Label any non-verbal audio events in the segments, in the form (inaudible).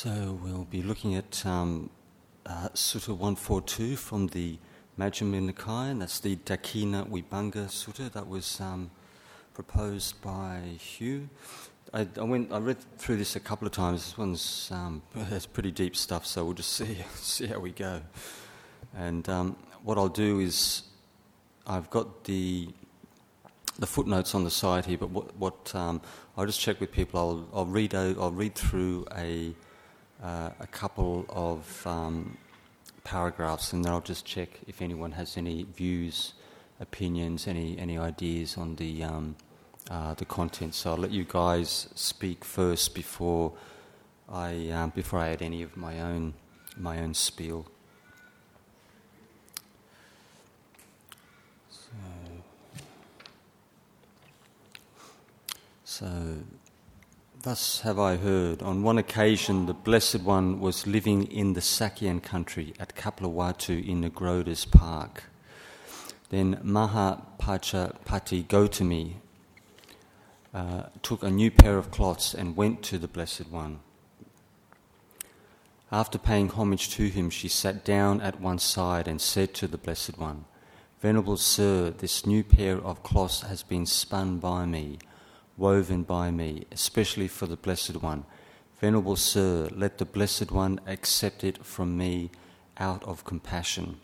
So we'll be looking at um, uh, Sutta 142 from the Majjhima Nikaya, and that's the Dakkhina Vibhanga Sutta that was um, proposed by Hugh. I, I, went, I read through this a couple of times. This one's um, pretty deep stuff, so we'll just (laughs) see see how we go. And um, what I'll do is, I've got the the footnotes on the side here, but what, what um, I'll just check with people. I'll, I'll read I'll read through a uh, a couple of um, paragraphs, and then I'll just check if anyone has any views, opinions, any any ideas on the um, uh, the content. So I'll let you guys speak first before I um, before I add any of my own my own spiel. So, so Thus have I heard. On one occasion, the Blessed One was living in the Sakyan country at Kapilavatthu in Nigrodha's Park. Then Mahapajapati Gotami uh, took a new pair of cloths and went to the Blessed One. After paying homage to him, she sat down at one side and said to the Blessed One, Venerable Sir, this new pair of cloths has been spun by me woven by me, especially for the Blessed One. Venerable Sir, let the Blessed One accept it from me out of compassion.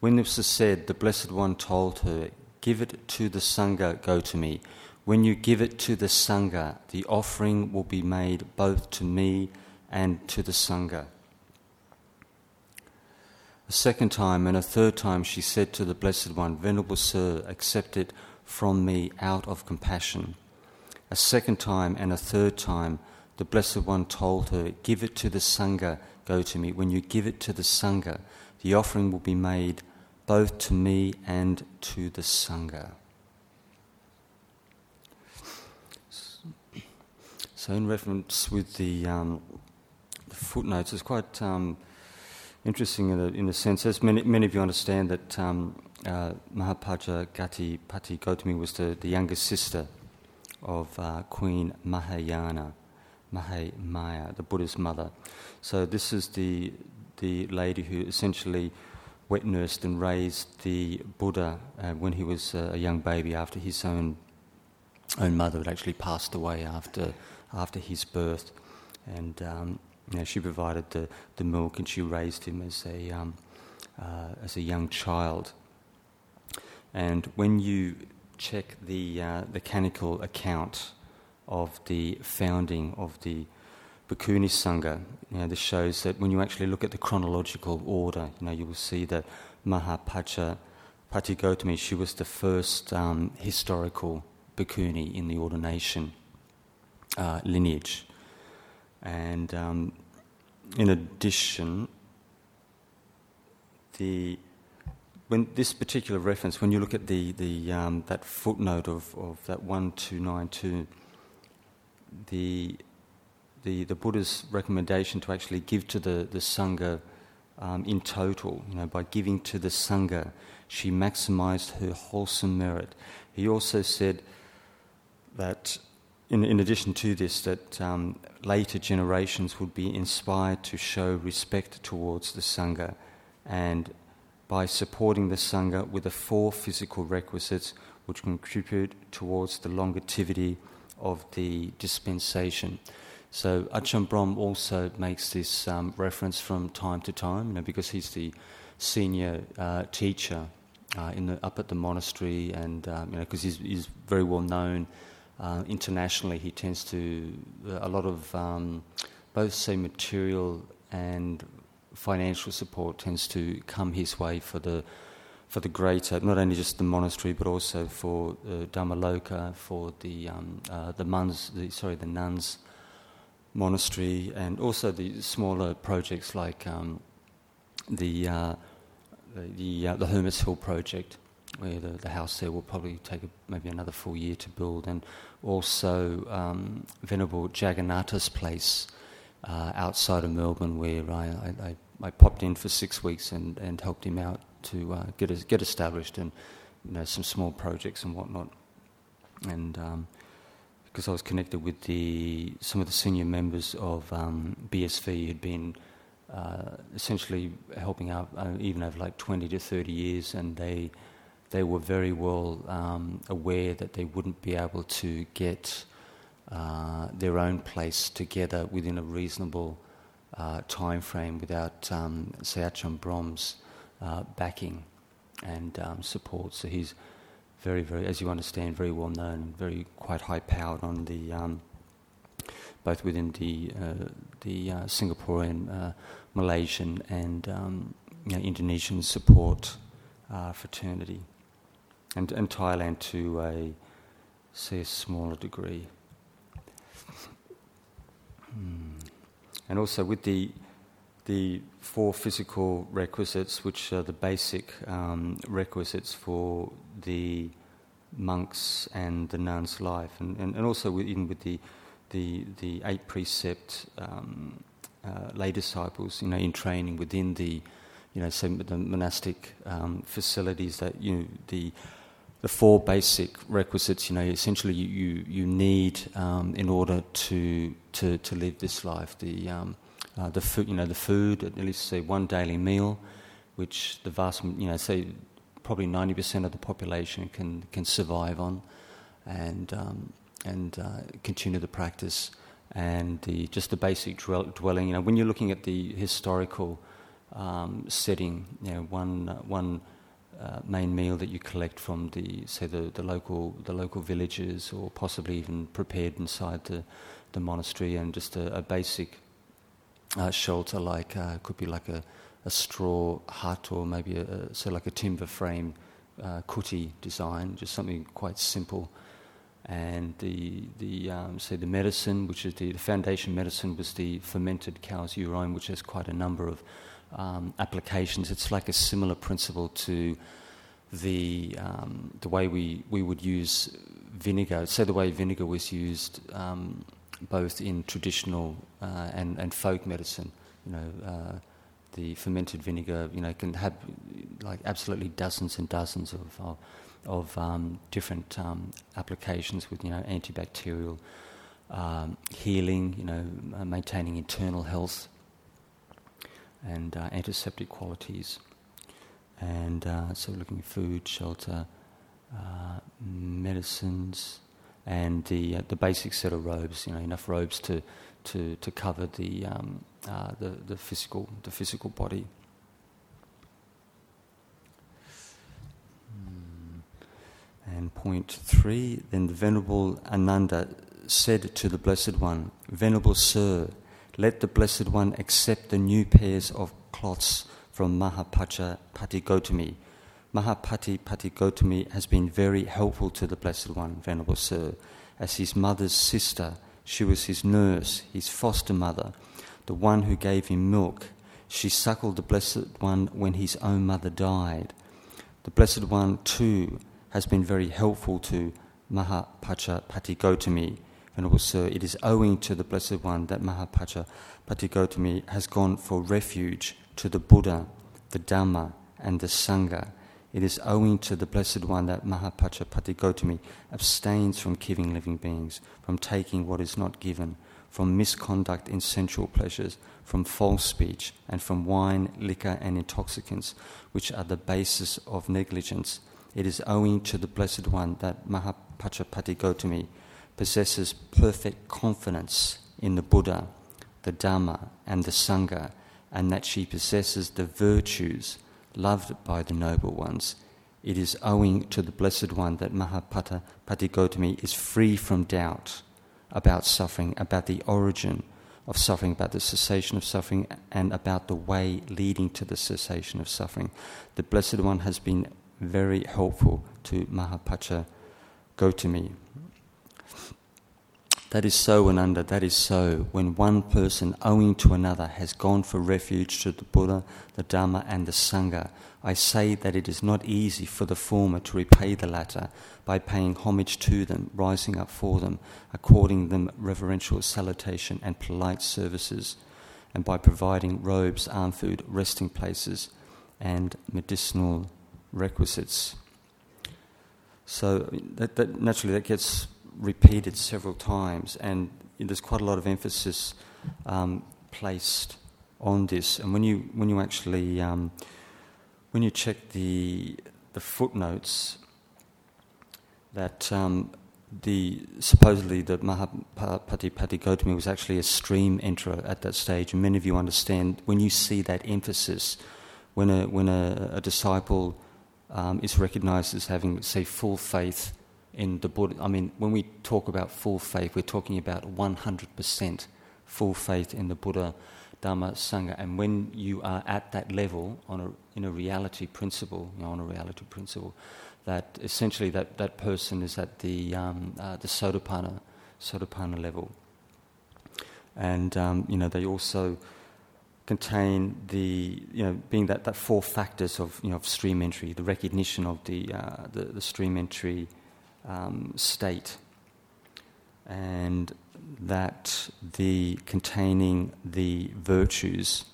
When this was said, the Blessed One told her, Give it to the Sangha, Gotami. When you give it to the Sangha, the offering will be made both to me and to the Sangha. A second time and a third time she said to the Blessed One, Venerable Sir, accept it from me out of compassion. A second time and a third time, the Blessed One told her, Give it to the Sangha, Gotami. When you give it to the Sangha, the offering will be made both to me and to the Sangha. So, in reference with the, um, the footnotes, it's quite um, interesting in a, in a sense, as many, many of you understand, that um, uh, Mahapajapati Gotami was the, the younger sister of uh, Queen Mahayana, Mahamaya, the Buddha's mother. So this is the, the lady who essentially wet nursed and raised the Buddha uh, when he was uh, a young baby after his own, own mother had actually passed away after, after his birth. And um, you know, she provided the, the milk and she raised him as a, um, uh, as a young child. And when you check the, uh, the canonical account of the founding of the Bhikkhuni Sangha, you know, this shows that when you actually look at the chronological order, you know, you will see that Mahapajapati Gotami, she was the first um, historical bhikkhuni in the ordination uh, lineage. And um, in addition, the when this particular reference, when you look at the, the um, that footnote of, of that one two nine two, the the the Buddha's recommendation to actually give to the the sangha um, in total, you know, by giving to the sangha, she maximized her wholesome merit. He also said that, in, in addition to this, that um, later generations would be inspired to show respect towards the sangha and by supporting the Sangha with the four physical requisites which contribute towards the longevity of the dispensation. So Ajahn Brahm also makes this um, reference from time to time, you know, because he's the senior uh, teacher uh, in the, up at the monastery, and um, you know, because he's, he's, very well known uh, internationally, he tends to a lot of um, both say material and financial support tends to come his way for the for the greater, not only just the monastery, but also for uh, Dhammaloka, for the um, uh, the nuns, the, sorry, the nuns monastery, and also the smaller projects like um, the uh, the uh, the Hermit's Hill project, where the, the house there will probably take a, maybe another full year to build, and also um, Venerable Jagannatha's place uh, outside of Melbourne, where I, I, I, popped in for six weeks and, and helped him out to uh, get get established and you know some small projects and whatnot. And um, because I was connected with the some of the senior members of um, BSV who'd been uh, essentially helping out uh, even over like 20 to 30 years, and they they were very well um, aware that they wouldn't be able to get uh, their own place together within a reasonable uh, time frame without um, say Ajahn Brahm's uh, backing and um, support. So he's very, very, as you understand, very well known, very quite high powered on the um, both within the uh, the uh, Singaporean, Malaysian, and um, you know, Indonesian support fraternity, and and Thailand to a say a smaller degree. Hmm. And also with the the four physical requisites, which are the basic um, requisites for the monks and the nun's life, and, and, and also within with the the the eight precept um, uh, lay disciples, you know, in training within the you know the monastic um, facilities that you know, the the four basic requisites, you know, essentially you, you, you need um, in order to, to, to live this life. The, um, uh, the food, you know, the food, at least say one daily meal, which the vast, you know, say probably 90% of the population can, can survive on and, um, and uh, continue the practice. And the, just the basic dwelling, you know, when you're looking at the historical um, setting, you know, one, uh, one uh, main meal that you collect from the, say, the, the, local, the local villages or possibly even prepared inside the, the monastery and just a, a basic uh, shelter, like uh, could be like a, a straw hut or maybe a, a, so like a timber frame uh, kuti design, just something quite simple. And the the um, say the medicine, which is the, the, foundation medicine, was the fermented cow's urine, which has quite a number of um, applications. It's like a similar principle to the um, the way we, we would use vinegar. Say the way vinegar was used um, both in traditional uh, and, and folk medicine. You know, uh, the fermented vinegar, you know, can have like absolutely dozens and dozens of of, of um, different um, applications with you know antibacterial um, healing, you know, uh, maintaining internal health and uh, antiseptic qualities. And uh, so, looking at food, shelter, uh, medicines, and the uh, the basic set of robes. You know, enough robes to to, to cover the, um, uh, the the physical the physical body. Hmm. And point three, then the Venerable Ananda said to the Blessed One, Venerable Sir, let the Blessed One accept the new pairs of cloths from Mahapajapati Gotami Mahapajapati Gotami has been very helpful to the Blessed One, Venerable Sir. As his mother's sister, she was his nurse, his foster mother, the one who gave him milk. She suckled the Blessed One when his own mother died. The Blessed One, too, has been very helpful to Mahapajapati Gotami. Venerable Sir, it is owing to the Blessed One that Mahapajapati Gotami has gone for refuge to the Buddha, the Dhamma, and the Sangha it is owing to the Blessed One that Mahapajapati Gotami abstains from giving living beings, from taking what is not given, from misconduct in sensual pleasures, from false speech, and from wine, liquor, and intoxicants, which are the basis of negligence. It is owing to the Blessed One that Mahapajapati Gotami possesses perfect confidence in the Buddha, the Dhamma, and the Sangha, and that she possesses the virtues loved by the noble ones. It is owing to the Blessed One that Mahapajapati Gotami is free from doubt about suffering, about the origin of suffering, about the cessation of suffering, and about the way leading to the cessation of suffering. The Blessed One has been very helpful to Mahapacha Gotami. That is so, Ananda, that is so. When one person, owing to another, has gone for refuge to the Buddha, the Dhamma, and the Sangha, I say that it is not easy for the former to repay the latter by paying homage to them, rising up for them, according them reverential salutation and polite services, and by providing robes, arm food, resting places, and medicinal requisites. So that, that naturally that gets repeated several times, and there's quite a lot of emphasis um, placed on this. And when you when you actually um, when you check the the footnotes, that um, the supposedly the Mahapatipati Gotami was actually a stream enterer at that stage, and many of you understand when you see that emphasis, when a when a, a disciple um, is recognized as having, say, full faith in the Buddha. I mean, when we talk about full faith, we're talking about 100% full faith in the Buddha, Dharma, Sangha. And when you are at that level on a, in a reality principle, you know, on a reality principle, that essentially that, that person is at the, um, uh, the Sotapanna, Sotapanna level. And, um, you know, they also contain the, you know, being that, that four factors of, you know, of stream entry, the recognition of the, uh, the, the, stream entry um, state, and that the containing the virtues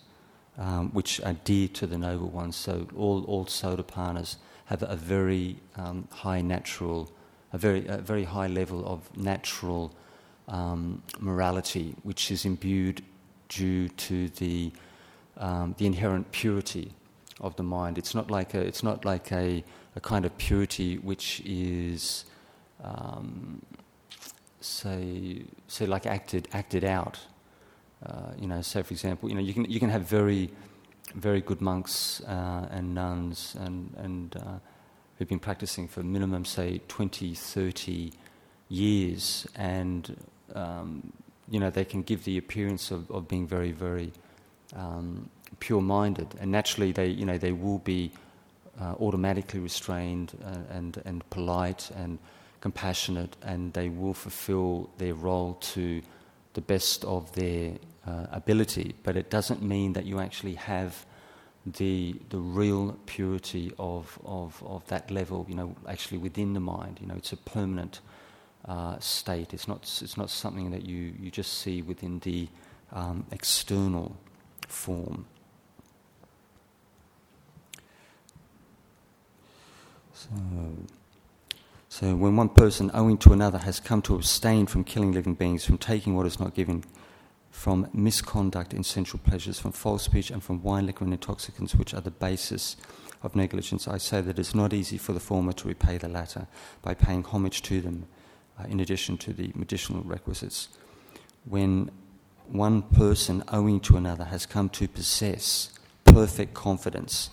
um, which are dear to the noble ones. So all, all sotapannas have a very um, high natural, a very, a very high level of natural um, morality, which is imbued due to the, um, the inherent purity of the mind. It's not like a, it's not like a, a kind of purity which is, um, say, say like acted, acted out. Uh, you know, say for example, you know, you can, you can have very, very good monks uh, and nuns and, and uh, who've been practicing for minimum, say, 20, 30 years and um, you know, they can give the appearance of, of being very, very um, pure-minded, and naturally, they, you know, they will be uh, automatically restrained uh, and and polite and compassionate, and they will fulfil their role to the best of their uh, ability. But it doesn't mean that you actually have the the real purity of, of, of that level, you know, actually within the mind. You know, it's a permanent uh, state. It's not, it's not something that you, you just see within the um, external form. So, so, when one person, owing to another, has come to abstain from killing living beings, from taking what is not given, from misconduct in sensual pleasures, from false speech, and from wine, liquor, and intoxicants, which are the basis of negligence, I say that it's not easy for the former to repay the latter by paying homage to them uh, in addition to the medicinal requisites. When one person owing to another has come to possess perfect confidence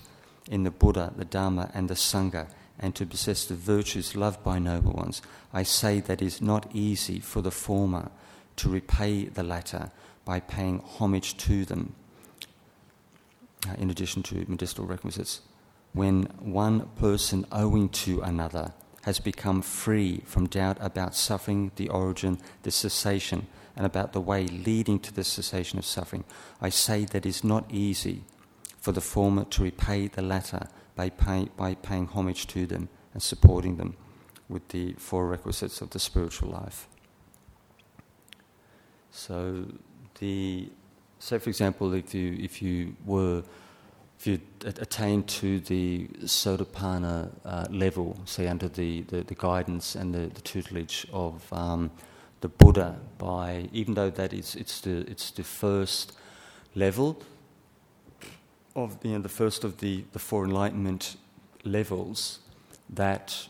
in the Buddha, the Dharma, and the Sangha, and to possess the virtues loved by noble ones, I say that it is not easy for the former to repay the latter by paying homage to them, uh, in addition to medicinal requisites. When one person owing to another has become free from doubt about suffering, the origin, the cessation, and about the way leading to the cessation of suffering. I say that it is not easy for the former to repay the latter by, pay, by paying homage to them and supporting them with the four requisites of the spiritual life. So, the, say for example, if you, if you were if you attain to the Sotapanna uh, level, say under the, the, the, guidance and the, the tutelage of um, the Buddha, by even though that is it's the it's the first level of you know, the first of the, the four enlightenment levels, that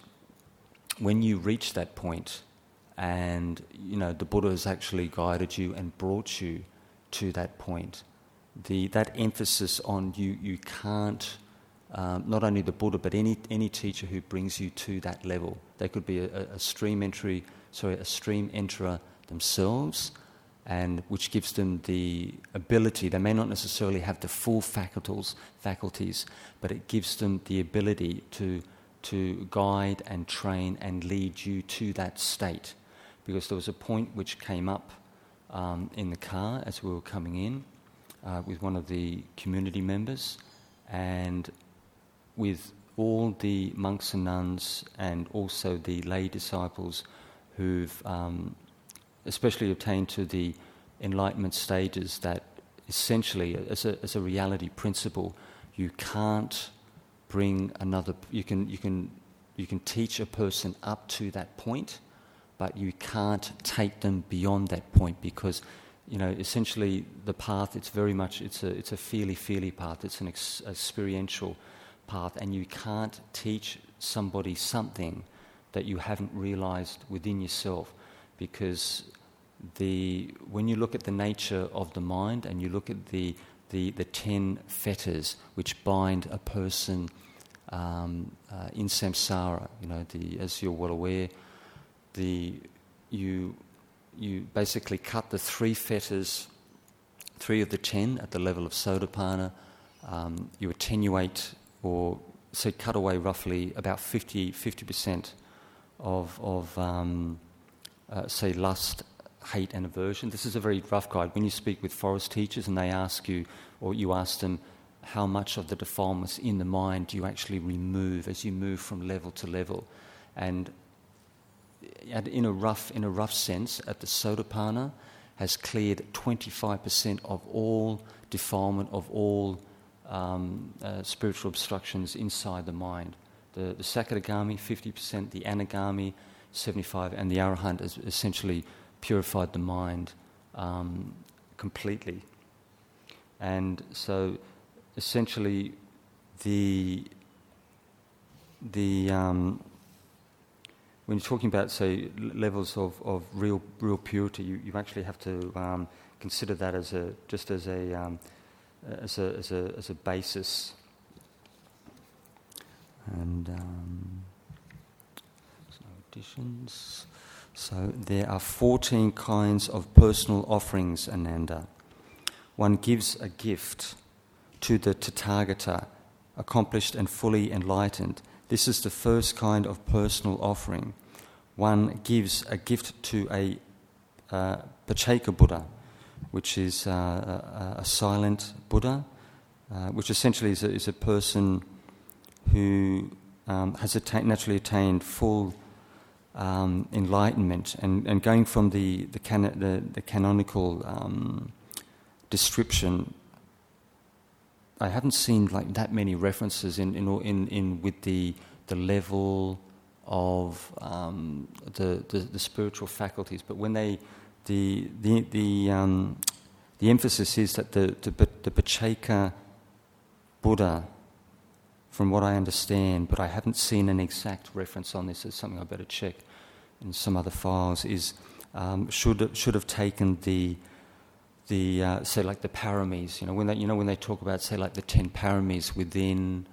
when you reach that point, and you know the Buddha has actually guided you and brought you to that point the, that emphasis on you, you can't, um, not only the Buddha, but any, any teacher who brings you to that level. They could be a, a stream entry, sorry, a stream enterer themselves, and which gives them the ability. They may not necessarily have the full faculties, faculties, but it gives them the ability to to guide and train and lead you to that state. Because there was a point which came up um, in the car as we were coming in, uh, with one of the community members and with all the monks and nuns and also the lay disciples who've um, especially obtained to the enlightenment stages that essentially as a, as a reality principle you can't bring another you can you can you can teach a person up to that point but you can't take them beyond that point because you know essentially the path it's very much it's a it's a feely feely path. It's an ex- experiential path and you can't teach somebody something that you haven't realized within yourself because the when you look at the nature of the mind and you look at the the, the ten fetters which bind a person um, uh, in samsara, you know, the, as you're well aware, the, you, you basically cut the three fetters, three of the ten at the level of Sotapanna. Um, you attenuate or say cut away roughly about 50, 50% of, of um, uh, say, lust, hate, and aversion. This is a very rough guide. When you speak with forest teachers and they ask you, or you ask them, how much of the defilements in the mind do you actually remove as you move from level to level? And in a rough, in a rough sense, at the Sotapanna, has cleared 25% of all defilement of all um, uh, spiritual obstructions inside the mind. The, the Sakadagami, 50%, the Anagami, 75, and the Arahant has essentially purified the mind um, completely. And so essentially the, the um, when you're talking about, say, levels of, of real, real purity, you, you actually have to um, consider that as a, just as a, um, as a, as a, as a basis. And um, so there are 14 kinds of personal offerings, Ananda. One gives a gift to the Tathagata, accomplished and fully enlightened. This is the first kind of personal offering. One gives a gift to a uh, Pacceka Buddha, which is uh, a, a, silent Buddha, uh, which essentially is a, is a person who um, has atta- naturally attained full um, enlightenment and, and going from the, the, can- the, the canonical um, description I haven't seen like that many references in in in, in with the the level of um, the, the, the spiritual faculties, but when they the the the um, the emphasis is that the the, the Pacceka Buddha, from what I understand, but I haven't seen an exact reference on this. It's something I better check in some other files. Is um, should should have taken the the uh, say like the paramis. You know when they you know when they talk about say like the ten paramis within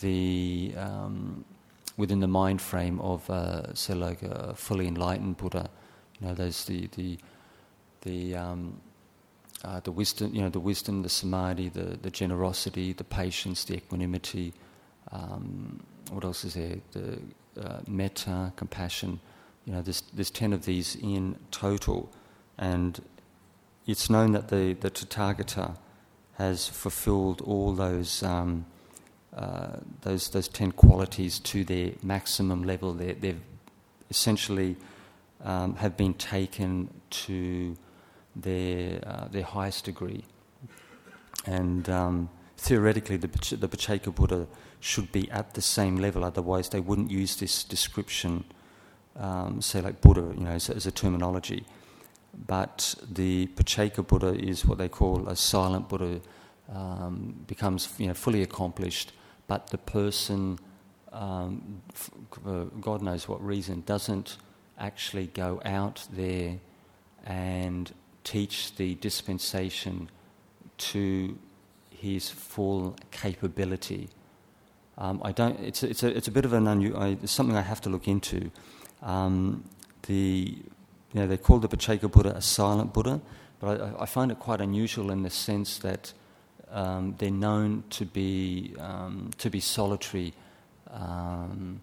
the um, within the mind frame of uh, say like a fully enlightened Buddha. You know there's the the the um, uh, the wisdom, you know, the wisdom, the samadhi, the, the generosity, the patience, the equanimity. Um, what else is there? The uh, metta, compassion. You know, there's there's ten of these in total, and it's known that the, the Tathagata has fulfilled all those, um, uh, those, those ten qualities to their maximum level. they they've essentially um, have been taken to their, uh, their highest degree. And um, theoretically, the, the Pacceka Buddha should be at the same level, otherwise, they wouldn't use this description, um, say, like Buddha, you know, as, as a terminology but the Pacceka Buddha is what they call a silent Buddha, um, becomes you know, fully accomplished, but the person, um, for God knows what reason, doesn't actually go out there and teach the dispensation to his full capability. Um, I don't. It's a, it's a, it's a bit of an unusual. It's something I have to look into. Um, the you know, they call the Pacceka Buddha a silent Buddha, but I, I find it quite unusual in the sense that um, they're known to be um, to be solitary um,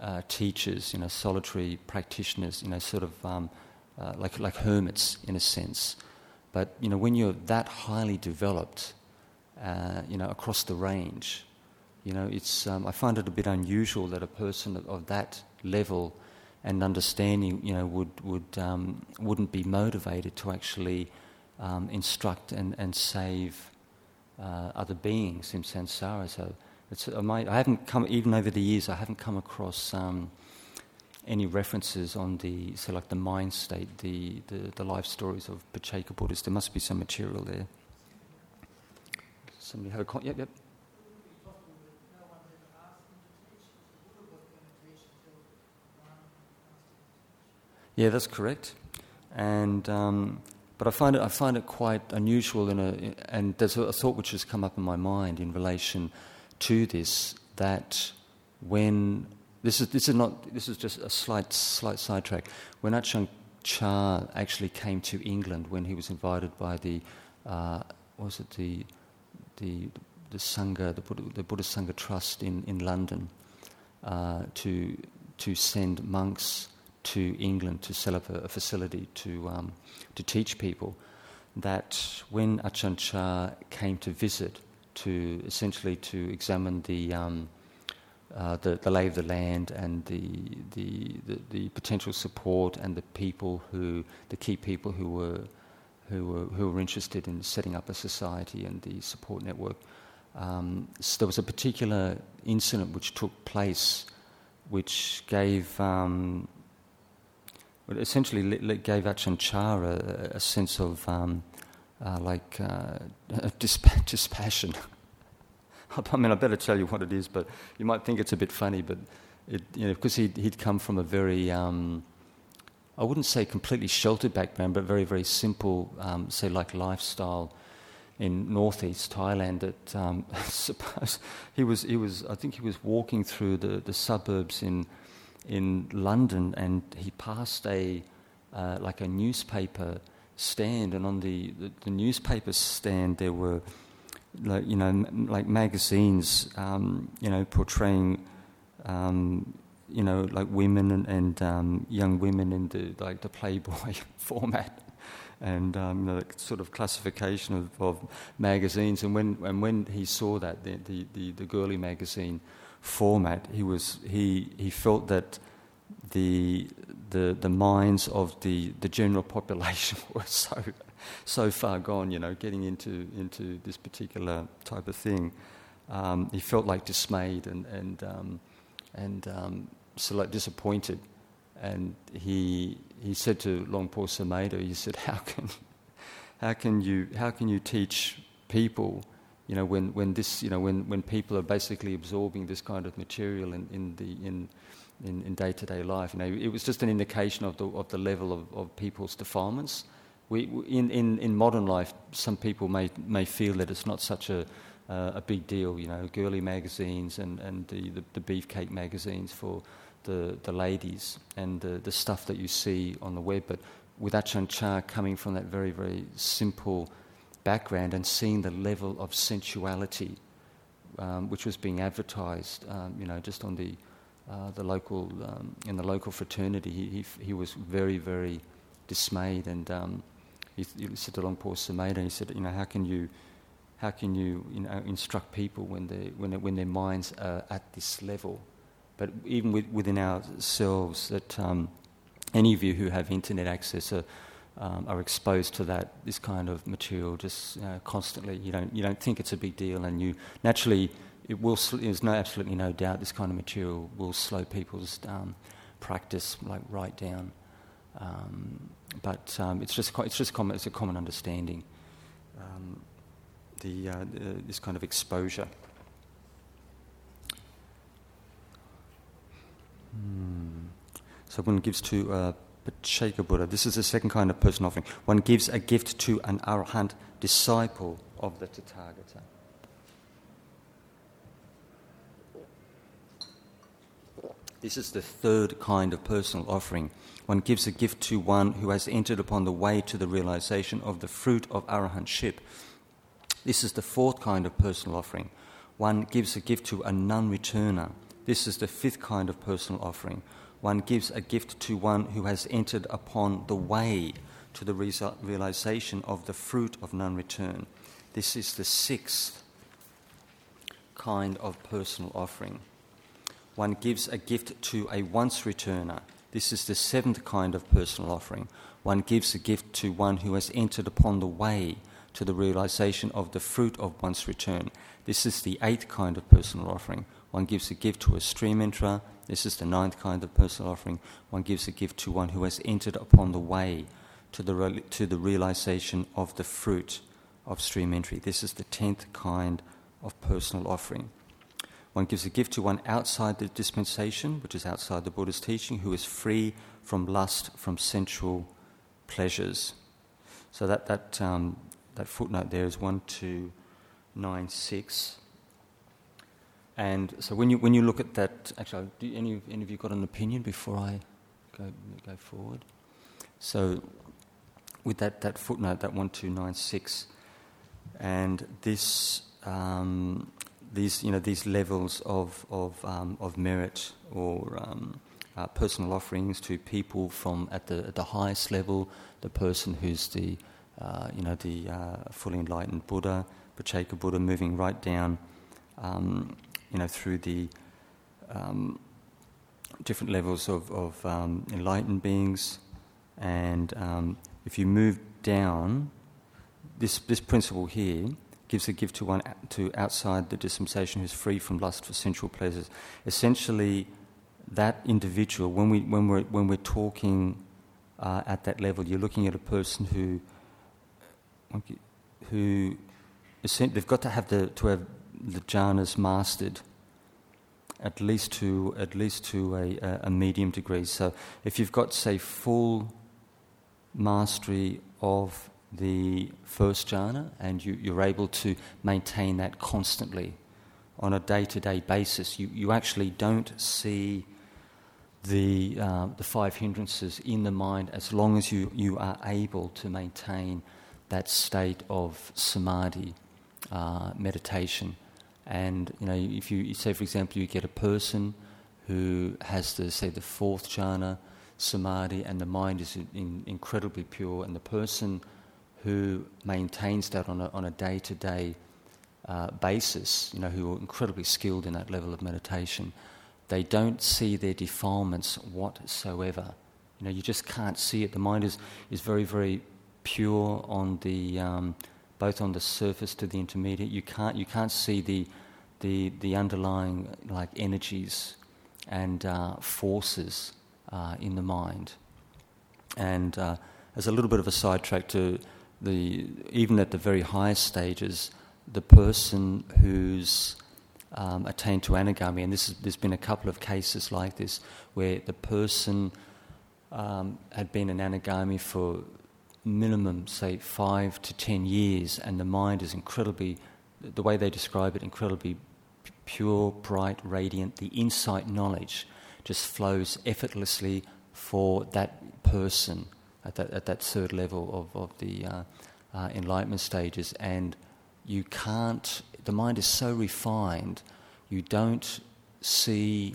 uh, teachers, you know, solitary practitioners, you know, sort of um, uh, like like hermits in a sense. But you know, when you're that highly developed, uh, you know, across the range, you know, it's um, I find it a bit unusual that a person of, of that level and understanding, you know, would, would, um, wouldn't be motivated to actually um, instruct and, and save uh, other beings in samsara. So it's, I, I haven't come, even over the years, I haven't come across um, any references on the, so like the mind state, the, the, the life stories of Pacceka Buddhists. There must be some material there. Somebody have a con- yep, yep. Yeah, that's correct. And um, but I find it I find it quite unusual in a and there's a, a thought which has come up in my mind in relation to this that when this is this is not this is just a slight slight sidetrack. When Ajahn Chah actually came to England when he was invited by the uh, was it the the the Sangha the Buddha, the Buddhist Sangha Trust in in London uh, to to send monks to England to set up a, a facility to um, to teach people that when Ajahn Chah came to visit to essentially to examine the um, uh, the, the lay of the land and the, the, the, the, potential support and the people who, the key people who were, who were, who were interested in setting up a society and the support network. Um, so there was a particular incident which took place which gave, um, essentially gave Ajahn Chah a, a sense of um, uh, like uh, (laughs) dispassion. (laughs) I mean, I better tell you what it is, but you might think it's a bit funny, but it, you know, because he'd, he'd come from a very, um, I wouldn't say completely sheltered background, but very, very simple, um, say, like lifestyle in northeast Thailand. That um, (laughs) suppose he was, he was, I think he was walking through the, the suburbs in in London, and he passed a uh, like a newspaper stand, and on the, the, the newspaper stand there were like you know, like magazines, um, you know, portraying, um, you know, like women and, and um, young women in the like the Playboy (laughs) format, and um, you know, sort of classification of, of, magazines. And when and when he saw that the, the, the, the girly magazine format, he was he he felt that the the the minds of the the general population (laughs) were so so far gone, you know, getting into, into this particular type of thing. Um, he felt like dismayed and, and, um, and um, so like disappointed. And he, he said to Luang Por Sumedho, he said, how can, (laughs) how can, you, how can you teach people, you know, when, when, this, you know, when, when people are basically absorbing this kind of material in, in, the, in, in, in day-to-day life. You know, it was just an indication of the, of the level of, of people's defilements we, in, in, in modern life, some people may, may feel that it's not such a, uh, a big deal, you know, girly magazines and, and the, the, the, beefcake magazines for the, the ladies and the, the stuff that you see on the web. But with Ajahn Chah coming from that very, very simple background and seeing the level of sensuality um, which was being advertised, um, you know, just on the, uh, the local, um, in the local fraternity, he, he, he was very, very dismayed and um, he, he said to Luang Por Sumedho, he said, you know, how can you, how can you, you know, instruct people when, they, when, when their minds are at this level? But even with, within ourselves, that um, any of you who have internet access are, um, are exposed to that, this kind of material just constantly. You don't, you don't think it's a big deal, and you naturally, it will, there's no, absolutely no doubt this kind of material will slow people's um, practice like right down. Um, but um, it's just it's just common, it's a common understanding. Um, the, uh, the, this kind of exposure. Hmm. So one gives to uh, Pacceka Buddha. This is the second kind of person offering. One gives a gift to an arahant disciple of the Tathagata. This is the third kind of personal offering one gives a gift to one who has entered upon the way to the realization of the fruit of arahantship. This is the fourth kind of personal offering. One gives a gift to a non returner. This is the fifth kind of personal offering. One gives a gift to one who has entered upon the way to the realization of the fruit of non return. This is the sixth kind of personal offering. One gives a gift to a once returner. This is the seventh kind of personal offering. One gives a gift to one who has entered upon the way to the realization of the fruit of one's return. This is the eighth kind of personal offering. One gives a gift to a stream enterer, This is the ninth kind of personal offering. One gives a gift to one who has entered upon the way to the, to the realization of the fruit of stream entry. This is the tenth kind of personal offering. One gives a gift to one outside the dispensation, which is outside the Buddha's teaching, who is free from lust, from sensual pleasures. So that, that, um, that footnote there is 1296. And so when you, when you look at that, actually, do any, any of you got an opinion before I go, go forward? So with that, that footnote, that 1296, and this, um, these, you know, these levels of, of, um, of merit or um, uh, personal offerings to people from at the, at the highest level, the person who's the, uh, you know, the uh, fully enlightened Buddha, Pacceka Buddha, moving right down, um, you know, through the um, different levels of, of um, enlightened beings. And if you move down, this, this principle here gives a gift to one to outside the dispensation who's free from lust for sensual pleasures. Essentially, that individual, when, we, when, we're, when we're talking uh, at that level, you're looking at a person who, who they've got to have the, to have the jhanas mastered at least to at least to a, a, medium degree. So if you've got say full mastery of the first jhana and you, you're able to maintain that constantly on a day to day basis, you, you actually don't see the, uh, the five hindrances in the mind as long as you, you are able to maintain that state of samadhi, uh, meditation. And you know, if you say, for example, you get a person who has the say the fourth jhana, samadhi, and the mind is in, incredibly pure, and the person who maintains that on a, on a day-to-day uh, basis, you know, who are incredibly skilled in that level of meditation, they don't see their defilements whatsoever. You know, you just can't see it. The mind is, is very, very pure on the um, both on the surface to the intermediate. You can't you can't see the the the underlying like energies and uh, forces uh, in the mind. And uh, as a little bit of a sidetrack to the even at the very highest stages, the person who's um, attained to anagami, and this is, there's been a couple of cases like this where the person um, had been an anagami for minimum, say, five to ten years, and the mind is incredibly, the way they describe it, incredibly pure, bright, radiant. The insight knowledge just flows effortlessly for that person at that, at that third level of, of the uh, uh, enlightenment stages. And you can't, the mind is so refined, you don't see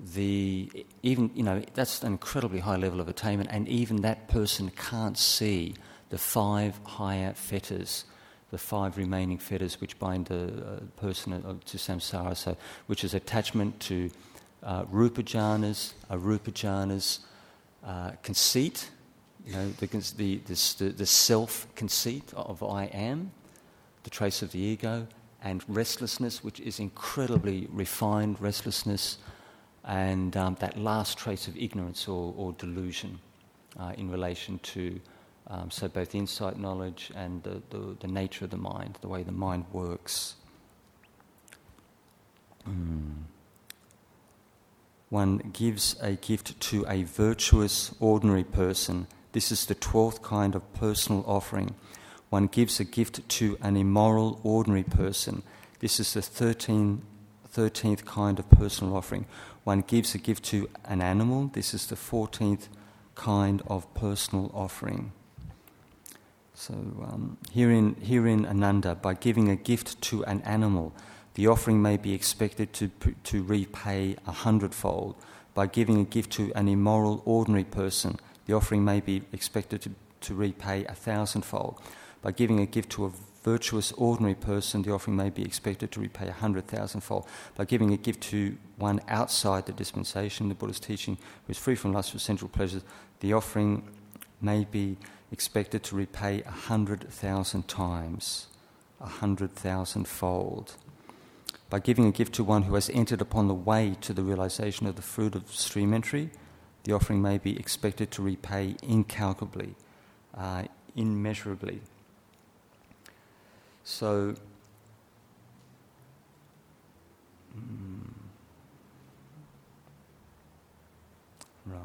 the, even, you know, that's an incredibly high level of attainment, and even that person can't see the five higher fetters the five remaining fetters which bind the uh, person uh, to samsara, so, which is attachment to uh, rupa jhanas, arupa jhanas, uh, conceit, you know, the, the, the, the self conceit of I am, the trace of the ego, and restlessness, which is incredibly refined restlessness, and um, that last trace of ignorance or, or delusion uh, in relation to um, so both insight knowledge and the, the, the, nature of the mind, the way the mind works. Mm one gives a gift to a virtuous ordinary person. This is the 12th kind of personal offering. One gives a gift to an immoral ordinary person. This is the 13, 13th kind of personal offering. One gives a gift to an animal. This is the 14th kind of personal offering. So, um, herein, herein, Ananda, by giving a gift to an animal, the offering may be expected to, to repay a hundredfold. By giving a gift to an immoral, ordinary person, the offering may be expected to, to repay a thousandfold. By giving a gift to a virtuous, ordinary person, the offering may be expected to repay a hundred thousandfold. By giving a gift to one outside the dispensation, the Buddha's teaching, who is free from lust for sensual pleasures, the offering may be expected to repay a hundred thousand times, a hundred thousand fold. by giving a gift to one who has entered upon the way to the realization of the fruit of stream entry, the offering may be expected to repay incalculably, uh, immeasurably. So, mm, right.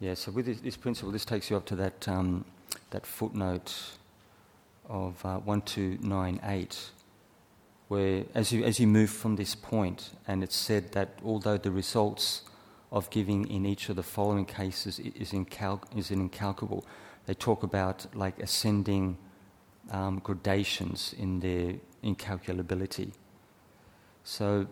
Yeah, so with this, this, principle, this takes you up to that, um, that footnote of uh, 1298, where as you, as you move from this point, and it's said that although the results of giving in each of the following cases is, incal- is incalculable, they talk about like ascending um, gradations in their incalculability. So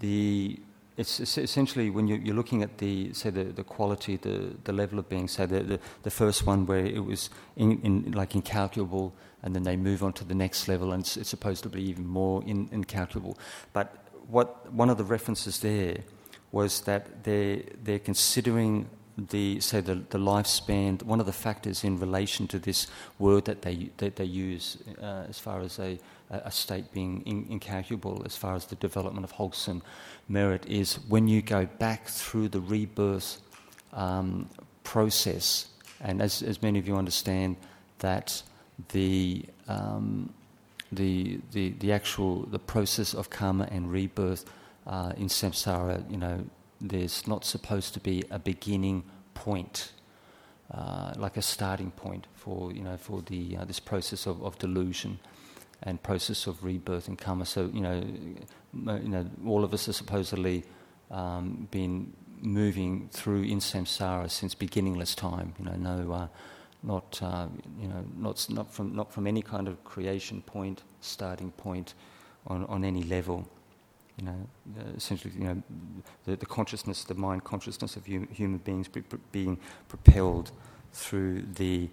the it's essentially when you're, looking at the say the, the quality, the, the level of being. Say the, the, the first one where it was in, in, like incalculable, and then they move on to the next level, and it's, it's supposed to be even more in, incalculable. But what one of the references there was that they they're considering the say the, the lifespan. One of the factors in relation to this word that they that they use uh, as far as a a state being in, incalculable as far as the development of wholesome merit is when you go back through the rebirth um, process, and as, as many of you understand, that the, um, the, the, the actual the process of karma and rebirth uh, in samsara, you know, there's not supposed to be a beginning point. Uh, like a starting point for you know for the uh, this process of, of delusion and process of rebirth and karma. So you know, you know, all of us are supposedly um, been moving through in samsara since beginningless time. You know, no, uh, not uh, you know, not not from not from any kind of creation point, starting point, on on any level. You know, uh, essentially, you know, the, the consciousness, the mind consciousness of hum, human beings be, being propelled through the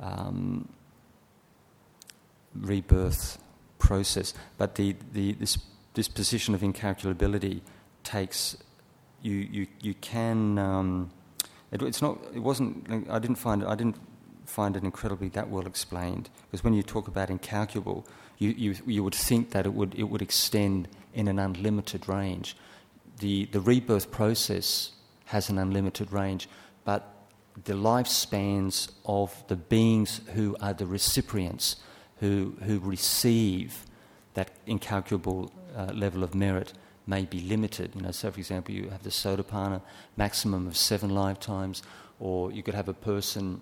um, rebirth process. But the, the, this, this position of incalculability takes, you, you, you can, um, it, it's not, it wasn't, I didn't find it, I didn't find it incredibly that well explained. Because when you talk about incalculable, you, you, you would think that it would, it would extend in an unlimited range. The, the rebirth process has an unlimited range, but the lifespans of the beings who are the recipients who, who receive that incalculable uh, level of merit may be limited. You know, so for example, you have the Sotapanna maximum of seven lifetimes, or you could have a person.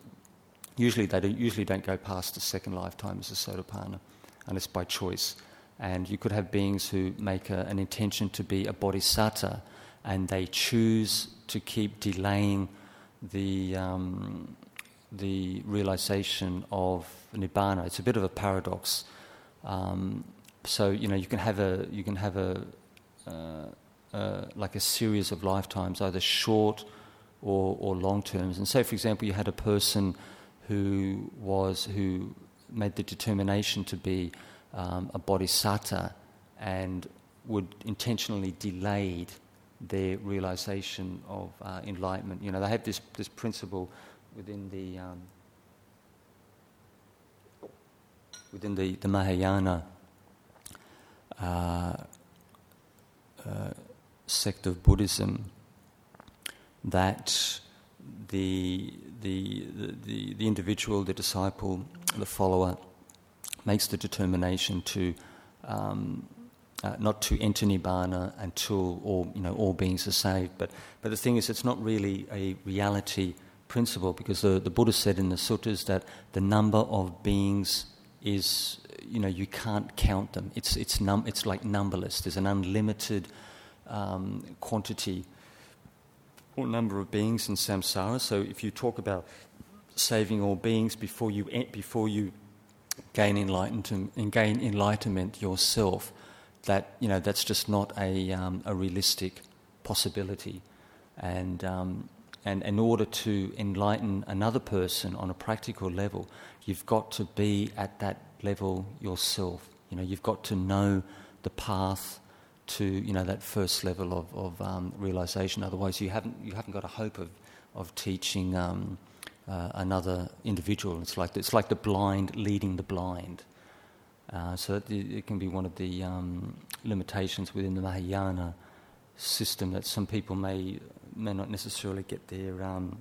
Usually, they don't, usually don't go past the second lifetime as a Sotapanna, unless by choice. And you could have beings who make a, an intention to be a bodhisattva, and they choose to keep delaying the um, the realization of nibbana. It's a bit of a paradox. Um, so you know you can have a you can have a uh, uh, like a series of lifetimes, either short or, or long terms. And say, for example, you had a person who was who made the determination to be um, a bodhisattva and would intentionally delayed their realization of uh, enlightenment. You know, they have this this principle within the um, within the, the Mahayana uh, uh, sect of Buddhism that the, the, the, the individual, the disciple, the follower makes the determination to um, uh, not to enter nibbana until all you know all beings are saved. But but the thing is, it's not really a reality principle because the, the Buddha said in the suttas that the number of beings is, you know, you can't count them. It's, it's, num- it's like numberless. There's an unlimited um, quantity or number of beings in samsara. So if you talk about saving all beings before you, before you gain enlightenment, and gain enlightenment yourself, that, you know, that's just not a, um, a realistic possibility. And um, and in order to enlighten another person on a practical level, you've got to be at that level yourself. You know, you've got to know the path to you know that first level of, of um, realization. Otherwise, you haven't you haven't got a hope of of teaching um, uh, another individual. It's like it's like the blind leading the blind. Uh, so it, it, can be one of the um, limitations within the Mahayana system that some people may may not necessarily get their um,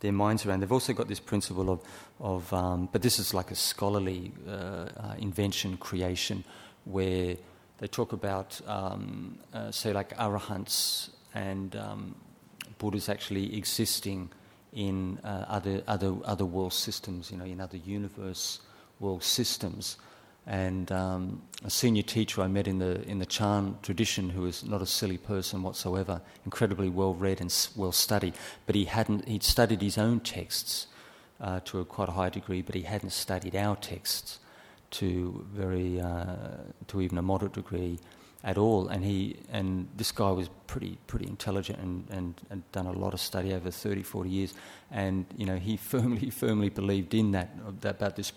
their minds around. They've also got this principle of of um, but this is like a scholarly uh, uh invention creation where they talk about um, uh, say like arahants and um, Buddhas actually existing in uh, other other other world systems, you know, in other universe world systems. And um, a senior teacher I met in the in the Chan tradition, who was not a silly person whatsoever, incredibly well read and well studied, but he hadn't he'd studied his own texts uh, to a quite a high degree, but he hadn't studied our texts to very uh, to even a moderate degree at all. And he and this guy was pretty pretty intelligent and, and, and, done a lot of study over 30, 40 years. And you know he (laughs) firmly firmly believed in that, about this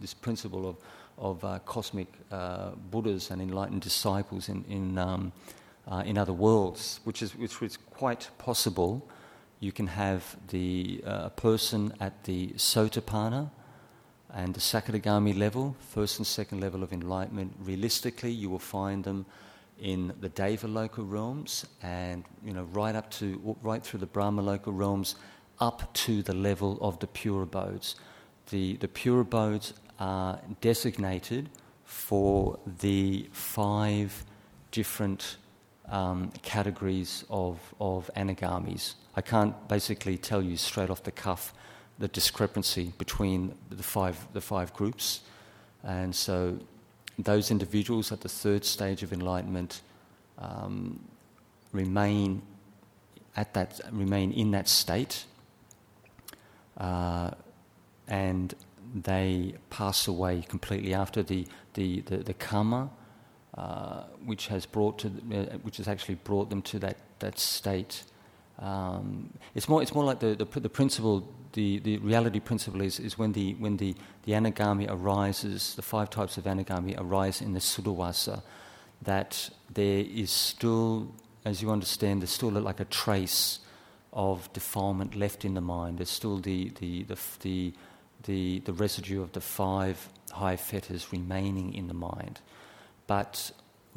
this principle of of uh, cosmic uh, Buddhas and enlightened disciples in in um, uh, in other worlds, which is which is quite possible. You can have the uh, person at the Sotapanna and the Sakadagami level, first and second level of enlightenment. Realistically, you will find them in the Deva loka realms and you know right up to right through the Brahma loka realms up to the level of the pure abodes. The the pure abodes are designated for the five different um, categories of, of anagamis. I can't basically tell you straight off the cuff the discrepancy between the five, the five groups. And so those individuals at the third stage of enlightenment um, remain at that remain in that state, uh, and they pass away completely after the the, the, the karma, uh, which has brought to uh, which has actually brought them to that that state. Um, it's more it's more like the the, the principle the, the reality principle is, is when, the, when the, the anagami arises, the five types of anagami arise in the Suddhavasa, that there is still, as you understand, there's still like a trace of defilement left in the mind. There's still the, the, the, the, the, the residue of the five high fetters remaining in the mind. But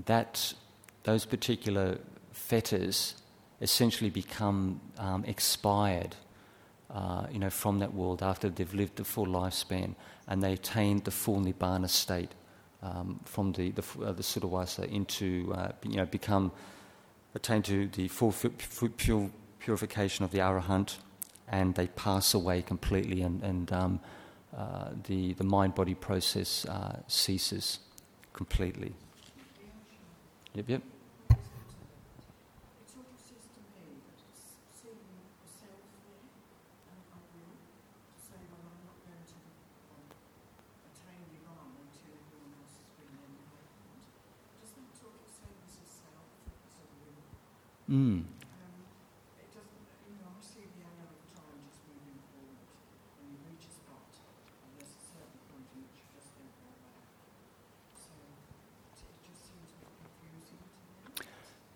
that, those particular fetters essentially become um, expired uh, you know, from that world after they've lived the full lifespan and they attained the full nibbana state um, from the, the, uh, the into, uh, you know, become, attain to the full pure, purification of the arahant and they pass away completely and, and um, uh, the, the mind-body process uh, ceases completely. Yep, yep. Mm.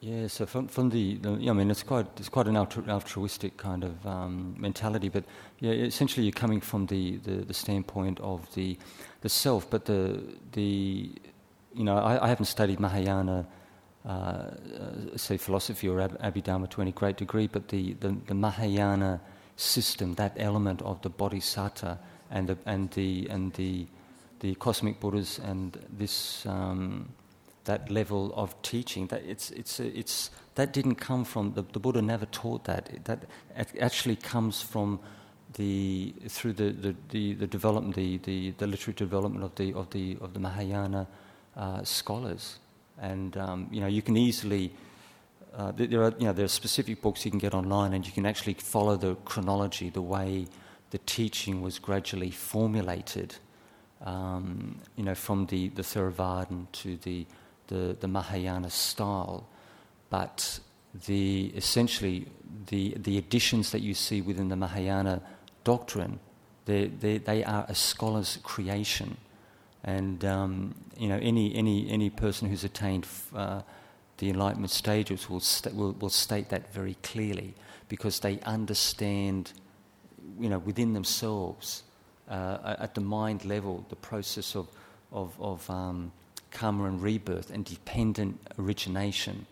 Yeah, so from, from the, yeah, I mean, it's quite it's quite an altruistic kind of um, mentality, but yeah, essentially you're coming from the, the, standpoint of the the self, but the the you know I haven't studied Mahayana uh, uh, say philosophy or Ab- Abhidharma to any great degree, but the, the, the, Mahayana system, that element of the Bodhisattva and the and the and the the cosmic Buddhas and this um, that level of teaching that it's it's it's that didn't come from the, the Buddha never taught that. That actually comes from the through the, the, the, the development the, the, the literary development of the of the of the Mahayana uh, scholars and um, you know you can easily uh, there are you know there are specific books you can get online, and you can actually follow the chronology, the way the teaching was gradually formulated. Um, you know, from the, the Theravadan to the, the, the Mahayana style, but the essentially the the additions that you see within the Mahayana doctrine, they, they, they are a scholar's creation. And um, you know, any, any, any person who's attained uh, the enlightenment stages will, st- will, will state that very clearly because they understand you know, within themselves, uh, at the mind level, the process of, of, of um, karma and rebirth and dependent origination.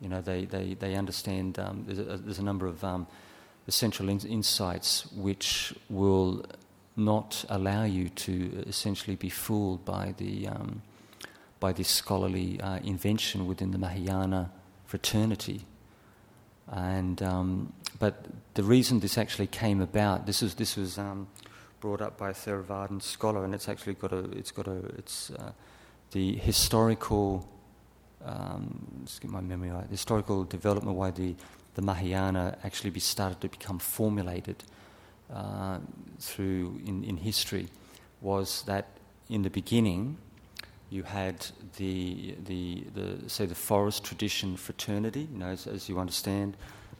You know, they, they, they understand um, there's, a, there's, a, number of um, essential in- insights which will not allow you to essentially be fooled by the um, by this scholarly uh, invention within the Mahayana fraternity. And um, but the reason this actually came about, this was this was um, brought up by a Theravadan scholar, and it's actually got a it's got a it's uh, the historical. Um, let's get my memory right. The historical development why the the Mahayana actually be started to become formulated uh, through in, in history was that in the beginning you had the, the, the say the forest tradition fraternity, you know, as, as, you understand,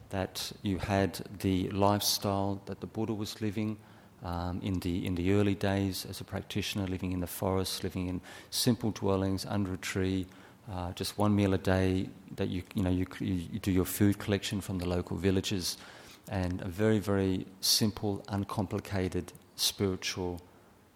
that you had the lifestyle that the Buddha was living um, in, the, in the early days as a practitioner, living in the forest, living in simple dwellings under a tree, uh, just one meal a day that you, you, know, you, you do your food collection from the local villages, and a very, very simple, uncomplicated spiritual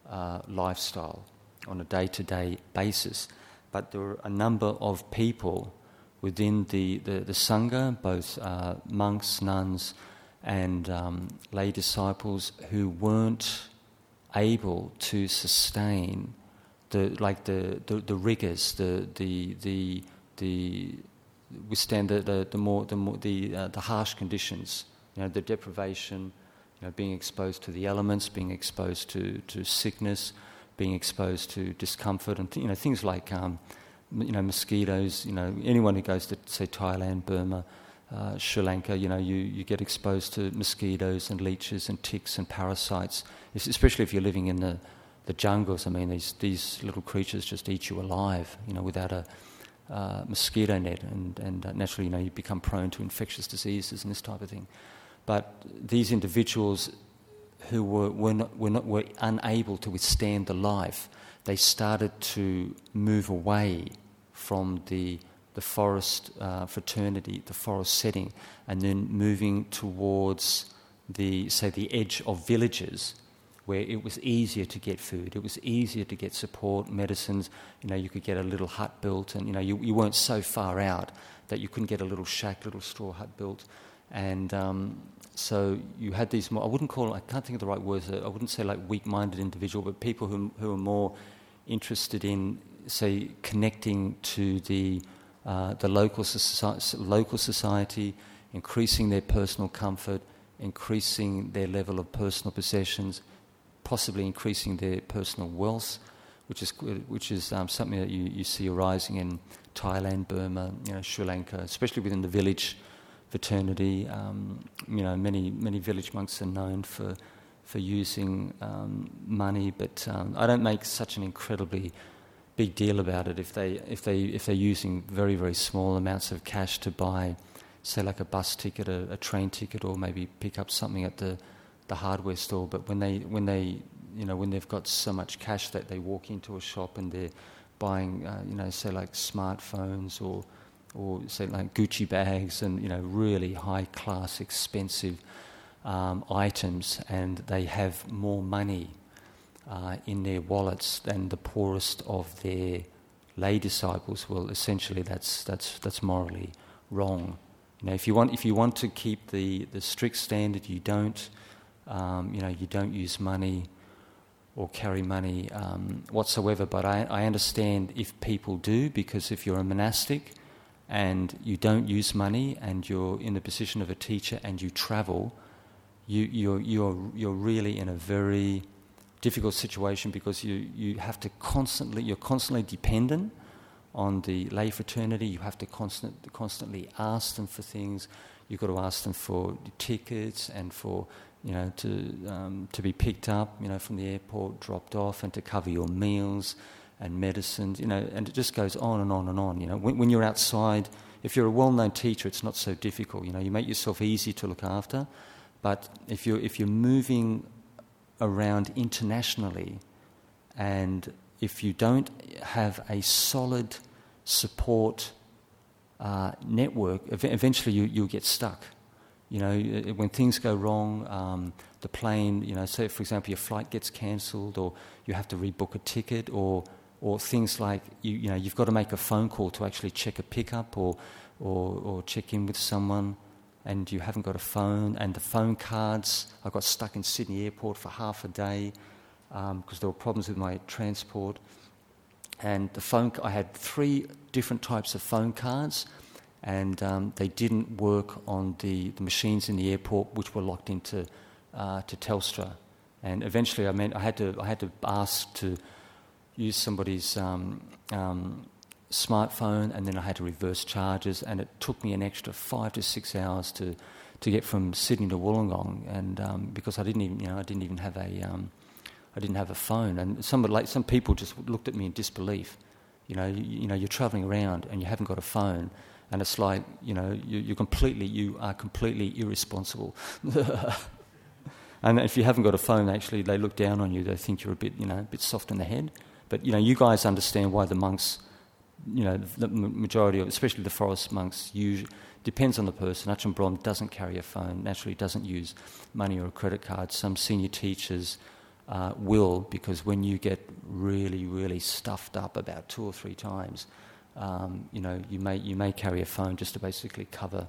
uh, lifestyle on a day to day basis. But there were a number of people within the, the, the Sangha, both uh, monks, nuns, and um, lay disciples, who weren't able to sustain the like the, the, the rigors, the the the the withstand the, the, the more the more the uh, the harsh conditions, you know, the deprivation, you know, being exposed to the elements, being exposed to, to sickness, being exposed to discomfort, and you know things like um, you know mosquitoes. You know anyone who goes to say Thailand, Burma, uh, Sri Lanka, you know you, you get exposed to mosquitoes and leeches and ticks and parasites, especially if you're living in the the jungles. I mean these these little creatures just eat you alive. You know without a uh, mosquito net, and, and uh, naturally, you know, you become prone to infectious diseases and this type of thing. But these individuals who were, were, not, were, not, were unable to withstand the life, they started to move away from the, the forest uh, fraternity, the forest setting, and then moving towards the, say, the edge of villages where it was easier to get food, it was easier to get support, medicines. You know, you could get a little hut built, and you know, you, you weren't so far out that you couldn't get a little shack, little straw hut built. And um, so you had these more, I wouldn't call, I can't think of the right words, I wouldn't say like weak minded individual, but people who, who are more interested in, say, connecting to the, uh, the local, society, local society, increasing their personal comfort, increasing their level of personal possessions, possibly increasing their personal wealth, which is, which is um, something that you, you see arising in Thailand, Burma, you know, Sri Lanka, especially within the village fraternity. Um, you know, many many village monks are known for for using um, money, but um, I don't make such an incredibly big deal about it if they if they if they're using very very small amounts of cash to buy, say like a bus ticket, a, a train ticket, or maybe pick up something at the the hardware store. But when they when they you know when they've got so much cash that they walk into a shop and they're buying uh, you know say like smartphones or or say like Gucci bags and you know really high class, expensive um, items, and they have more money uh, in their wallets than the poorest of their lay disciples. Well, essentially, that's that's that's morally wrong. Know, if you want if you want to keep the, the strict standard, you don't um, you know you don't use money or carry money um, whatsoever. But I, I understand if people do, because if you're a monastic and you don't use money and you're in the position of a teacher and you travel, you, you're, you're, you're really in a very difficult situation because you, you have to constantly, you're constantly dependent on the lay fraternity. You have to constant, constantly ask them for things. You've got to ask them for tickets and for, you know, to, um, to be picked up, you know, from the airport, dropped off, and to cover your meals and medicines, you know, and it just goes on and on and on. You know, when, when you're outside, if you're a well-known teacher, it's not so difficult. You know, you make yourself easy to look after, but if you're if you're moving around internationally, and if you don't have a solid support uh, network, eventually you, you'll get stuck. You know, when things go wrong, um, the plane, you know, say for example your flight gets cancelled or you have to rebook a ticket or, or things like, you, you know, you've got to make a phone call to actually check a pickup or, or, or check in with someone and you haven't got a phone and the phone cards, I got stuck in Sydney airport for half a day because um, there were problems with my transport. And the phone, I had three different types of phone cards and um, they didn't work on the, the machines in the airport, which were locked into uh, to Telstra. And eventually, I meant I had to I had to ask to use somebody's um, um, smartphone, and then I had to reverse charges, and it took me an extra five to six hours to to get from Sydney to Wollongong, and um, because I didn't even you know I didn't even have a um, I didn't have a phone, and some like some people just looked at me in disbelief. You know, you, you know, you're travelling around and you haven't got a phone and it's like you know you, you completely you are completely irresponsible. (laughs) and if you haven't got a phone, actually, they look down on you. They think you're a bit you know a bit soft in the head. But you know, you guys understand why the monks, you know, the majority of, especially the forest monks, usually, depends on the person. Ajahn Brahm doesn't carry a phone. Naturally, doesn't use money or a credit card. Some senior teachers. Uh, will because when you get really, really stuffed up about two or three times, um, you know, you may, you may carry a phone just to basically cover,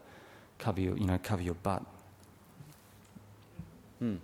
cover, your, you know, cover your butt. Hmm.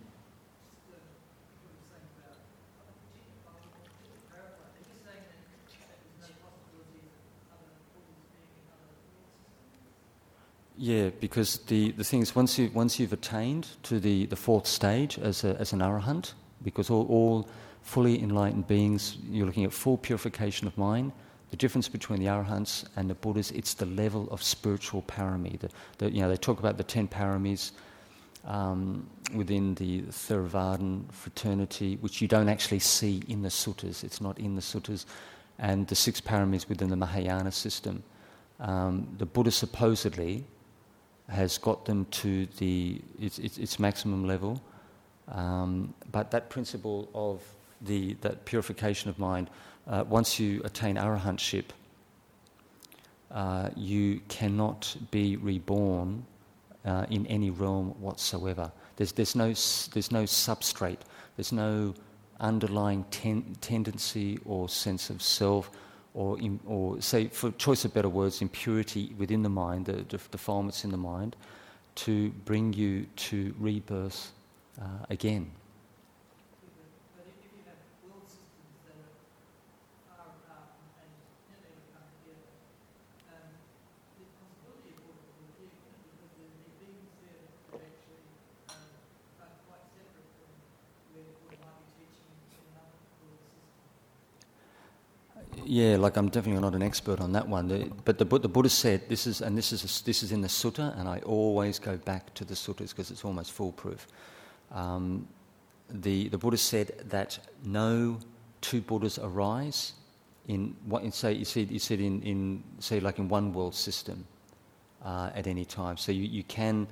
Yeah, because the, the thing is, once, you, once you've attained to the, the fourth stage as, a, as an arahant, because all, all fully enlightened beings, you're looking at full purification of mind, the difference between the Arahants and the Buddhas, it's the level of spiritual parami. The, the, you know, they talk about the ten paramis um, within the Theravadan fraternity, which you don't actually see in the suttas. It's not in the suttas. And the six paramis within the Mahayana system. Um, the Buddha supposedly has got them to the, its, its, its maximum level. Um, but that principle of the, that purification of mind uh, once you attain arahantship, uh, you cannot be reborn uh, in any realm whatsoever. There's, there's, no, there's no substrate, there's no underlying ten, tendency or sense of self, or, in, or say, for choice of better words, impurity within the mind, the, defilements in the mind, to bring you to rebirth uh, again. Yeah, like I'm definitely not an expert on that one. But the, the Buddha said this is, and this is a, this is in the sutta, and I always go back to the suttas because it's almost foolproof. Um, the the Buddha said that no two Buddhas arise in what in say you see you said in, in say like in one world system uh, at any time. So you, you can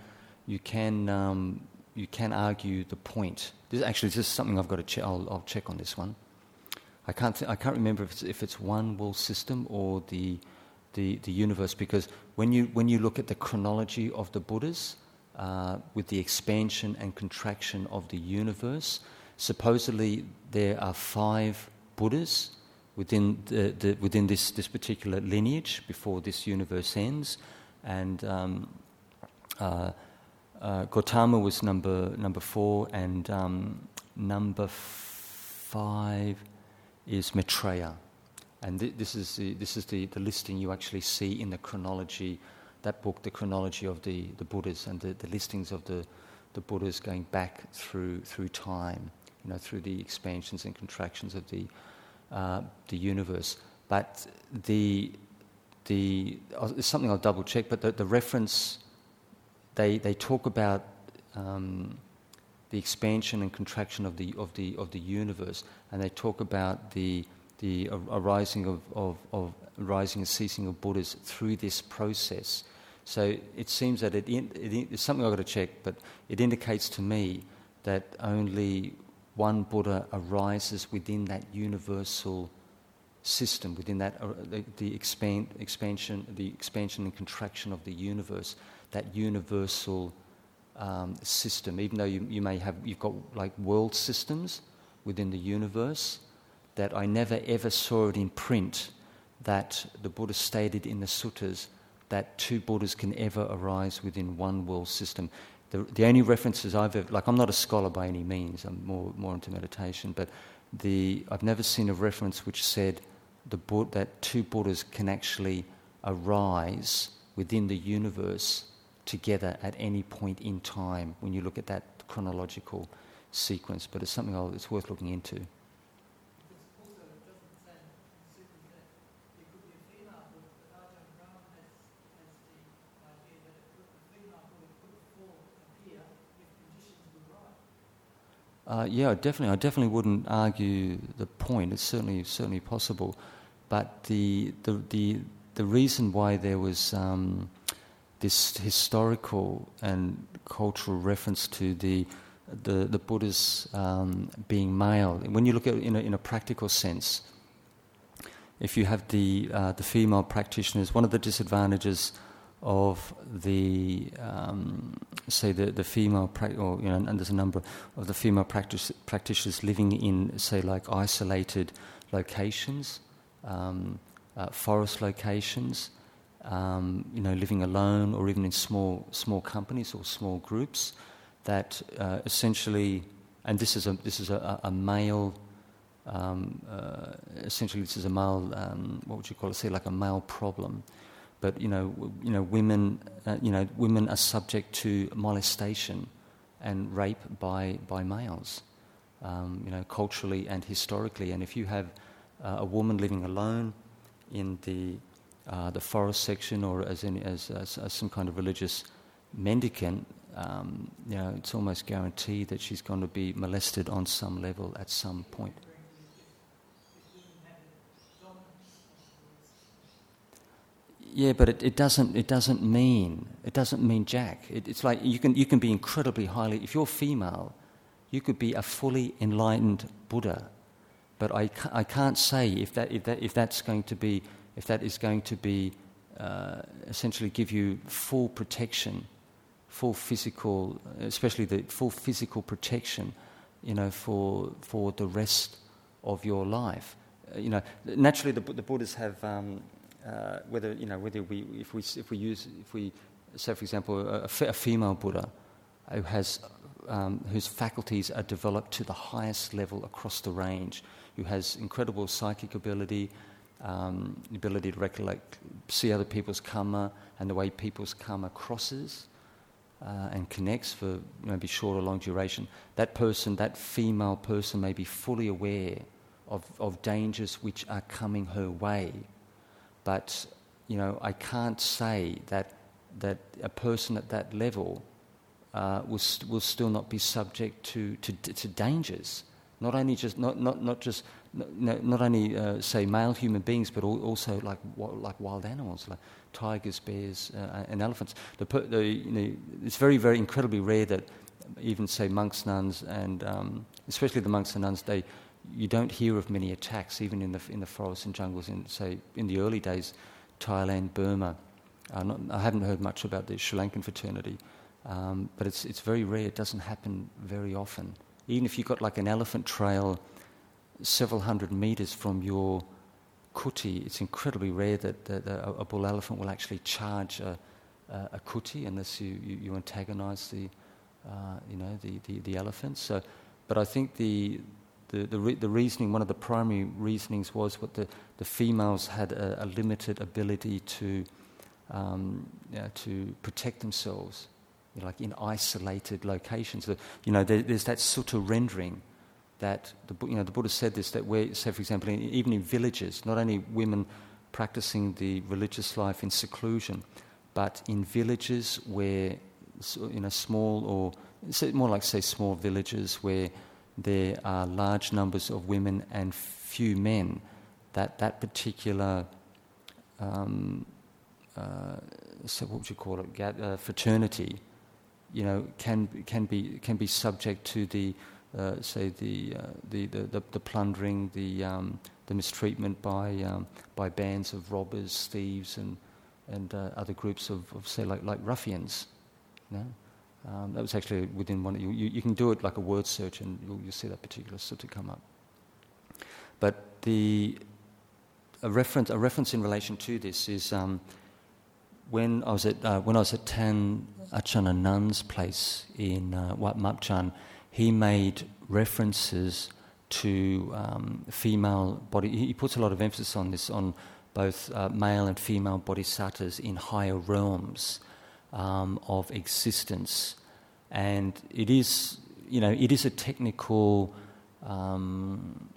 you can um, you can argue the point. This actually this is something I've got to check. I'll, I'll check on this one. I can't, th- I can't remember if it's, if it's one world system or the, the, the universe, because when you, when you look at the chronology of the Buddhas, uh, with the expansion and contraction of the universe, supposedly there are five Buddhas within, the, the, within this, this particular lineage before this universe ends. And um, uh, uh, Gautama was number, number four, and um, number five is Maitreya. And th- this is, the, this is the, the listing you actually see in the chronology, that book, the chronology of the, the Buddhas and the, the listings of the, the Buddhas going back through, through time, you know, through the expansions and contractions of the, uh, the universe. But the, the, uh, it's something I'll double check, but the, the reference, they, they talk about um, the expansion and contraction of the, of the, of the universe, and they talk about the, the arising of, of, of rising and ceasing of Buddhas through this process. So it seems that it, it, it's something I've got to check, but it indicates to me that only one Buddha arises within that universal system, within that uh, the, the expand, expansion, the expansion and contraction of the universe, that universal um, system, even though you, you may have, you've got like world systems within the universe, that I never ever saw it in print that the Buddha stated in the suttas that two Buddhas can ever arise within one world system. The, the only references I've ever, like I'm not a scholar by any means, I'm more, more into meditation, but the, I've never seen a reference which said the, that two Buddhas can actually arise within the universe together at any point in time when you look at that chronological sequence. But it's something I'll, it's worth looking into. Uh, yeah, definitely. I definitely wouldn't argue the point. It's certainly certainly possible, but the the the, the reason why there was um, this historical and cultural reference to the the, the Buddhas um, being male. When you look at it in a, in a practical sense, if you have the uh, the female practitioners, one of the disadvantages of the um, say the the female pra- or you know and there's a number of the female practice, practitioners living in say like isolated locations, um, uh, forest locations, um, you know living alone or even in small small companies or small groups that uh, essentially and this is a this is a, a male um, uh, essentially this is a male um, what would you call it say like a male problem but you know, you know, women, uh, you know, women are subject to molestation and rape by by males, um, you know, culturally and historically. And if you have uh, a woman living alone in the uh, the forest section, or as, in, as, as, as some kind of religious mendicant, um, you know, it's almost guaranteed that she's going to be molested on some level at some point. Yeah, but it, it, doesn't, it doesn't mean, it doesn't mean jack. It, it's like you can, you can be incredibly highly, if you're female, you could be a fully enlightened Buddha. But I, I can't say if, that, if, that, if that's going to be, if that is going to be, uh, essentially give you full protection, full physical, especially the full physical protection, you know, for, for the rest of your life. Uh, you know, naturally the, the Buddhas have, um, uh, whether you know whether we if we if we use if we say for example a, a female Buddha who has um, whose faculties are developed to the highest level across the range, who has incredible psychic ability, um, ability to recollect, see other people's karma and the way people's karma crosses uh, and connects for maybe short or long duration. That person, that female person, may be fully aware of, of dangers which are coming her way but you know, I can't say that that a person at that level uh, will, st- will still not be subject to, to, to dangers. Not only just not, not, not just not, only uh, say male human beings, but also like like wild animals, like tigers, bears, uh, and elephants. The, the, you know, it's very very incredibly rare that even say monks, nuns, and um, especially the monks and nuns, they you don't hear of many attacks, even in the, in the forests and jungles in, say, in the early days, Thailand, Burma. Uh, not, I haven't heard much about the Sri Lankan fraternity, um, but it's, it's very rare. It doesn't happen very often. Even if you've got like an elephant trail several hundred meters from your kuti, it's incredibly rare that, that a, a, bull elephant will actually charge a, a, a kuti unless you, you, you antagonize the, uh, you know, the, the, the elephant. So, but I think the, the, the, re- the, reasoning, one of the primary reasonings was what the, the females had a, a limited ability to, um, you know, to protect themselves, you know, like in isolated locations. You know, there, there's that sutta rendering that, the, you know, the Buddha said this, that where, say for example, in, even in villages, not only women practicing the religious life in seclusion, but in villages where, in a small or, more like say small villages where there are large numbers of women and few men, that that particular um, uh, so what would you call it uh, fraternity, you know, can can be can be subject to the uh, say the, uh, the, the, the plundering, the um, the mistreatment by um, by bands of robbers, thieves, and and uh, other groups of, of say like like ruffians. Um, that was actually within one. You, you, you, can do it like a word search, and you'll, you'll see that particular sutta come up. But the a reference a reference in relation to this is um, when I was at uh, when I was at Tan Ajahn Anan's place in uh, Wat Marp Jan, he made references to um, female body. He puts a lot of emphasis on this on both uh, male and female bodhisattvas in higher realms um, of existence, and it is you know it is a technical. Um,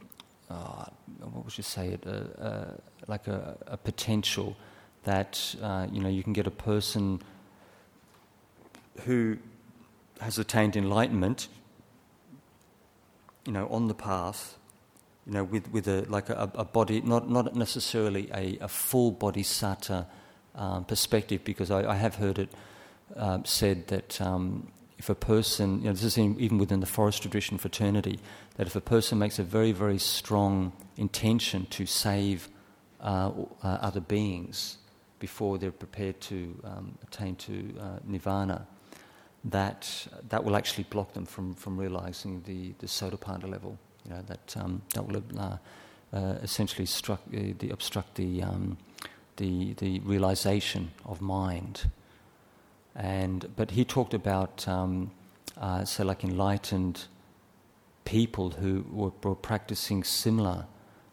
uh, what would you say it? Uh, uh, like a, a, potential that uh, you know you can get a person who has attained enlightenment, you know, on the path, you know, with, with a like a, a body, not not necessarily a, a full bodhisattva um, perspective, because I, I, have heard it uh, said that um, if a person, you know, this is even within the forest tradition fraternity, that if a person makes a very very strong intention to save uh, uh, other beings before they're prepared to um, attain to uh, nirvana, that that will actually block them from, from realizing the, the sotapanna level. You know, that, um, that will uh, uh, essentially struck, uh, the, obstruct the, um, the, the realization of mind. And, but he talked about, um, uh, say, like enlightened people who were, were, practicing similar,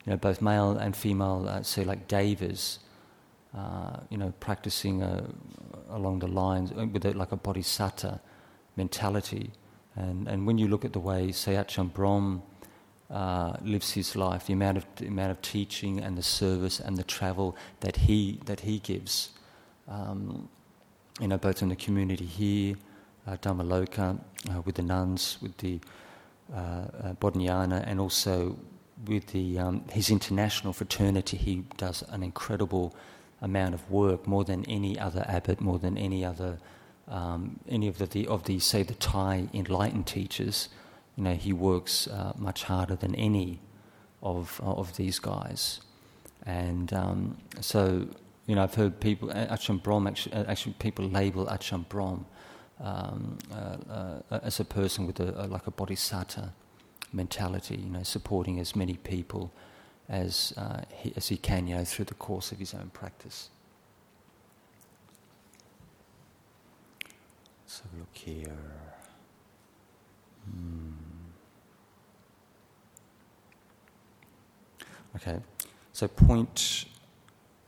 you know, both male and female, uh, say, like devas, uh, you know, practicing uh, along the lines uh, with a, like a bodhisattva mentality. And, and when you look at the way say Ajahn Brahm uh, lives his life, the amount of the amount of teaching and the service and the travel that he that he gives, um, you know, both in the community here, uh, Dhammaloka, uh, with the nuns, with the uh, Bodhinyana, and also with the um, his international fraternity, he does an incredible amount of work, more than any other abbot, more than any other, um, any of the, the, of the say the Thai enlightened teachers. You know, he works uh, much harder than any of of these guys, and um, so you know I've heard people Ajahn Brahm actually, actually people label Ajahn Brahm um, uh, uh, as a person with a, a, like a bodhisattva mentality, you know, supporting as many people as, uh, he, as he can, you know, through the course of his own practice. A look here. Hmm. Okay, so point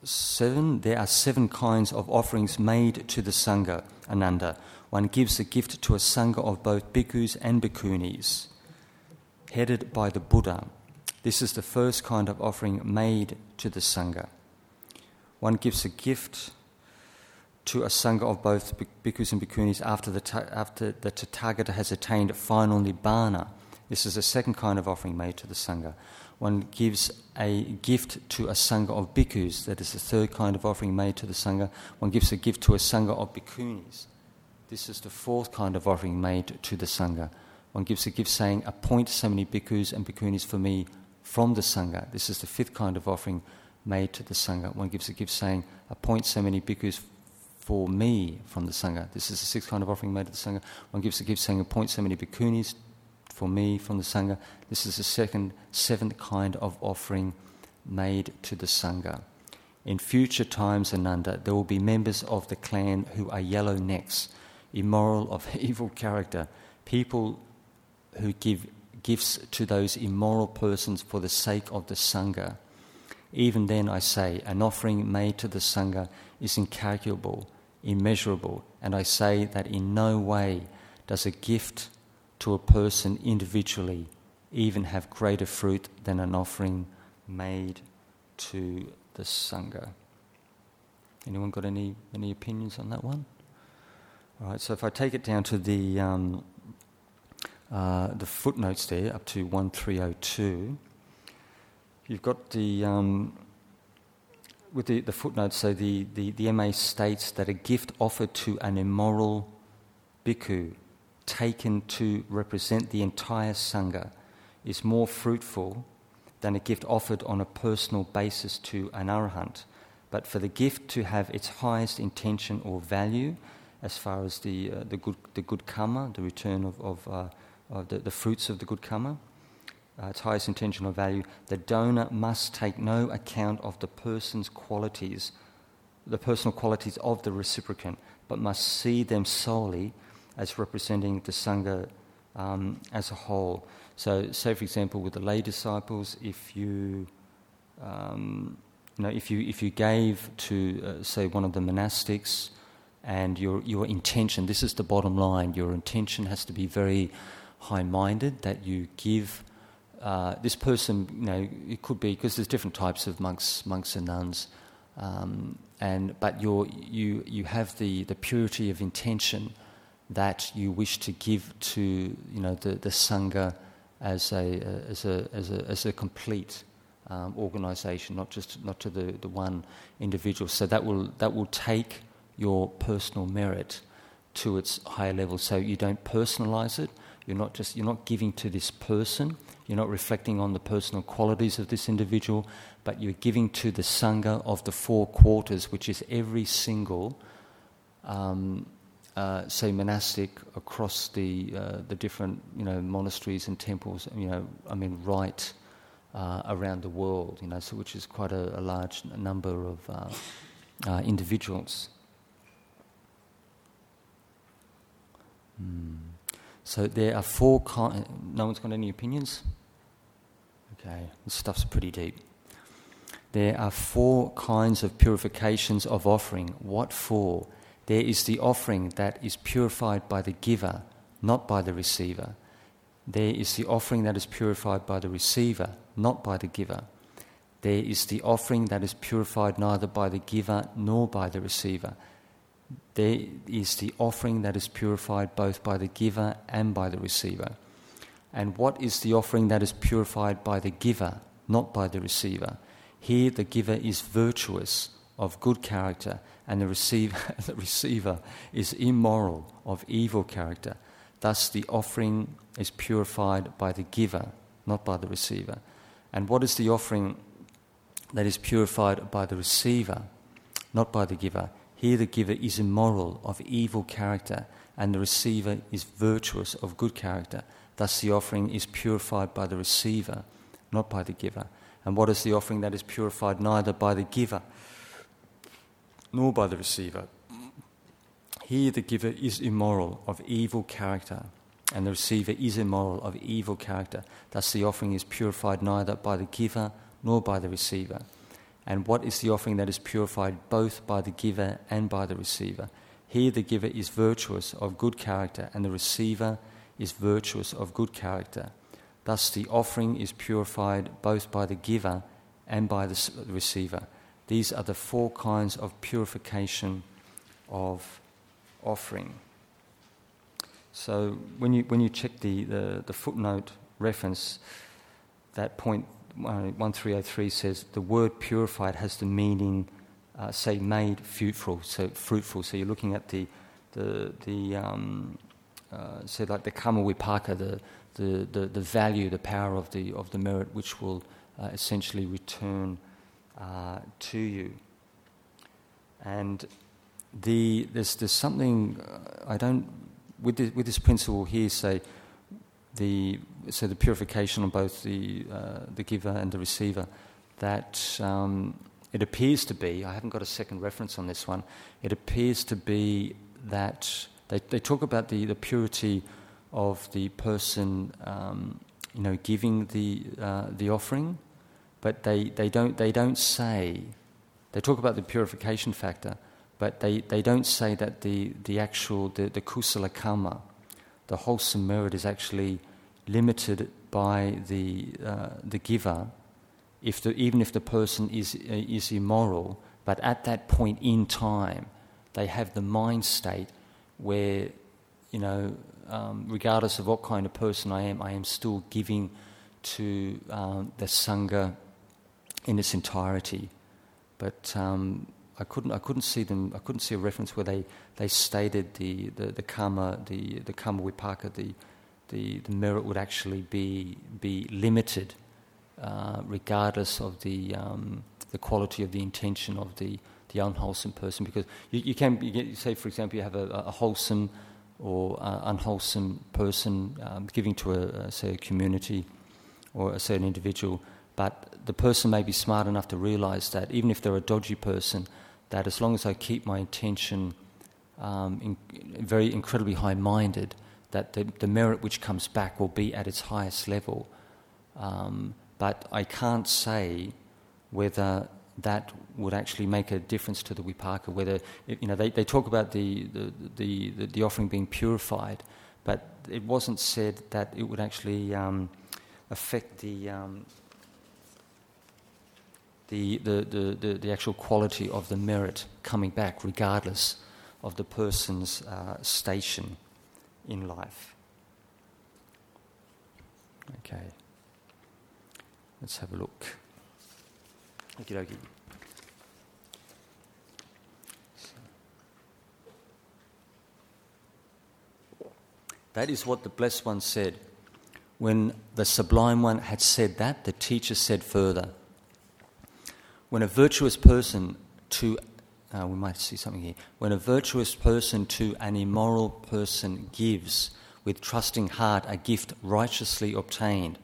seven there are seven kinds of offerings made to the Sangha, Ananda. One gives a gift to a Sangha of both bhikkhus and bhikkhunis, headed by the Buddha. This is the first kind of offering made to the Sangha. One gives a gift to a Sangha of both bhikkhus and bhikkhunis after the, after the Tathagata has attained final Nibbana. This is the second kind of offering made to the Sangha. One gives a gift to a Sangha of bhikkhus. That is the third kind of offering made to the Sangha. One gives a gift to a Sangha of bhikkhunis. This is the fourth kind of offering made to the Sangha. One gives a gift saying, Appoint so many bhikkhus and bhikkhunis for me from the Sangha. This is the fifth kind of offering made to the Sangha. One gives a gift saying, appoint so many bhikkhus for me from the Sangha. This is the sixth kind of offering made to the Sangha. One gives a gift saying, appoint so many bhikkhunis for me from the Sangha. This is the second, seventh kind of offering made to the Sangha. In future times, Ananda, there will be members of the clan who are yellow necks, immoral, of (laughs) evil character, people who give gifts to those immoral persons for the sake of the Sangha. Even then, I say, an offering made to the Sangha is incalculable, immeasurable, and I say that in no way does a gift to a person individually even have greater fruit than an offering made to the Sangha. Anyone got any, any opinions on that one? All right, so if I take it down to the, um, uh, the footnotes there up to 1302, you've got the, um, with the, the footnotes, so the, the, the MA states that a gift offered to an immoral bhikkhu taken to represent the entire Sangha is more fruitful than a gift offered on a personal basis to an arahant. But for the gift to have its highest intention or value, as far as the, uh, the, good, the good karma, the return of, of, uh, of the, the fruits of the good karma. Uh, its highest intention or value, the donor must take no account of the person's qualities, the personal qualities of the reciprocant, but must see them solely as representing the Sangha um, as a whole. So, say for example, with the lay disciples, if you, um, you know, if you if you gave to uh, say one of the monastics, and your your intention, this is the bottom line. Your intention has to be very high-minded. That you give uh, this person, you know, it could be because there's different types of monks, monks and nuns. Um, and but you you you have the, the purity of intention that you wish to give to you know the, the sangha as a as a as a as a complete um, organization, not just not to the, the one individual. So that will that will take your personal merit to its higher level. So you don't personalize it. You're not just you're not giving to this person. You're not reflecting on the personal qualities of this individual, but you're giving to the Sangha of the four quarters, which is every single, um, uh, say, monastic across the, uh, the different you know, monasteries and temples, you know, I mean, right uh, around the world, you know, so which is quite a, a large number of uh, uh, individuals. Hmm. So there are four. Ki- no one's got any opinions. Okay, this stuff's pretty deep. There are four kinds of purifications of offering. What for? There is the offering that is purified by the giver, not by the receiver. There is the offering that is purified by the receiver, not by the giver. There is the offering that is purified neither by the giver nor by the receiver. There is the offering that is purified both by the giver and by the receiver. And what is the offering that is purified by the giver, not by the receiver? Here, the giver is virtuous, of good character, and the receiver, (laughs) the receiver is immoral, of evil character. Thus, the offering is purified by the giver, not by the receiver. And what is the offering that is purified by the receiver, not by the giver? Here, the giver is immoral, of evil character, and the receiver is virtuous, of good character. Thus, the offering is purified by the receiver, not by the giver. And what is the offering that is purified neither by the giver nor by the receiver? Here, the giver is immoral, of evil character, and the receiver is immoral, of evil character. Thus, the offering is purified neither by the giver nor by the receiver. And what is the offering that is purified both by the giver and by the receiver? Here, the giver is virtuous, of good character, and the receiver is virtuous, of good character. Thus, the offering is purified both by the giver and by the receiver. These are the four kinds of purification of offering. So, when you, when you check the, the, the footnote reference, that point 1303 says the word purified has the meaning, uh, say, made fruitful. So, fruitful. So, you're looking at the, the, the um, uh, say, like the karma vipaka, the the, the, the value, the power of the, of the merit, which will uh, essentially return uh, to you. And the, there's, there's something uh, I don't, with, the, with this principle here, say, the, so the purification of both the, uh, the giver and the receiver, that um, it appears to be, I haven't got a second reference on this one, it appears to be that they, they talk about the, the purity of the person, um, you know, giving the uh, the offering, but they, they don't they don't say. They talk about the purification factor, but they, they don't say that the, the actual the, the kusala karma, the wholesome merit, is actually limited by the uh, the giver. If the, even if the person is uh, is immoral, but at that point in time, they have the mind state where you know um, regardless of what kind of person I am, I am still giving to um, the Sangha in its entirety. But um, I, couldn't, I couldn't see them, I couldn't see a reference where they, they stated the, the, the karma, the, the karma vipaka, the, the, the merit would actually be, be limited uh, regardless of the, um, the quality of the intention of the, the unwholesome person. Because you, you can say, for example, you have a, a wholesome or uh, unwholesome person um, giving to a, a, say a community or a certain individual, but the person may be smart enough to realize that even if they're a dodgy person, that as long as I keep my intention um, in, very incredibly high-minded, that the, the merit which comes back will be at its highest level. Um, but I can't say whether that would actually make a difference to the vipaka. Whether you know they, they talk about the the, the, the, offering being purified, but it wasn't said that it would actually um, affect the, um, the, the, the, the actual quality of the merit coming back, regardless of the person's uh, station in life. Okay, let's have a look. Okie dokie. That is what the Blessed One said. When the Sublime One had said that, the teacher said further When a virtuous person to, uh, we might see something here, when a virtuous person to an immoral person gives with trusting heart a gift righteously obtained,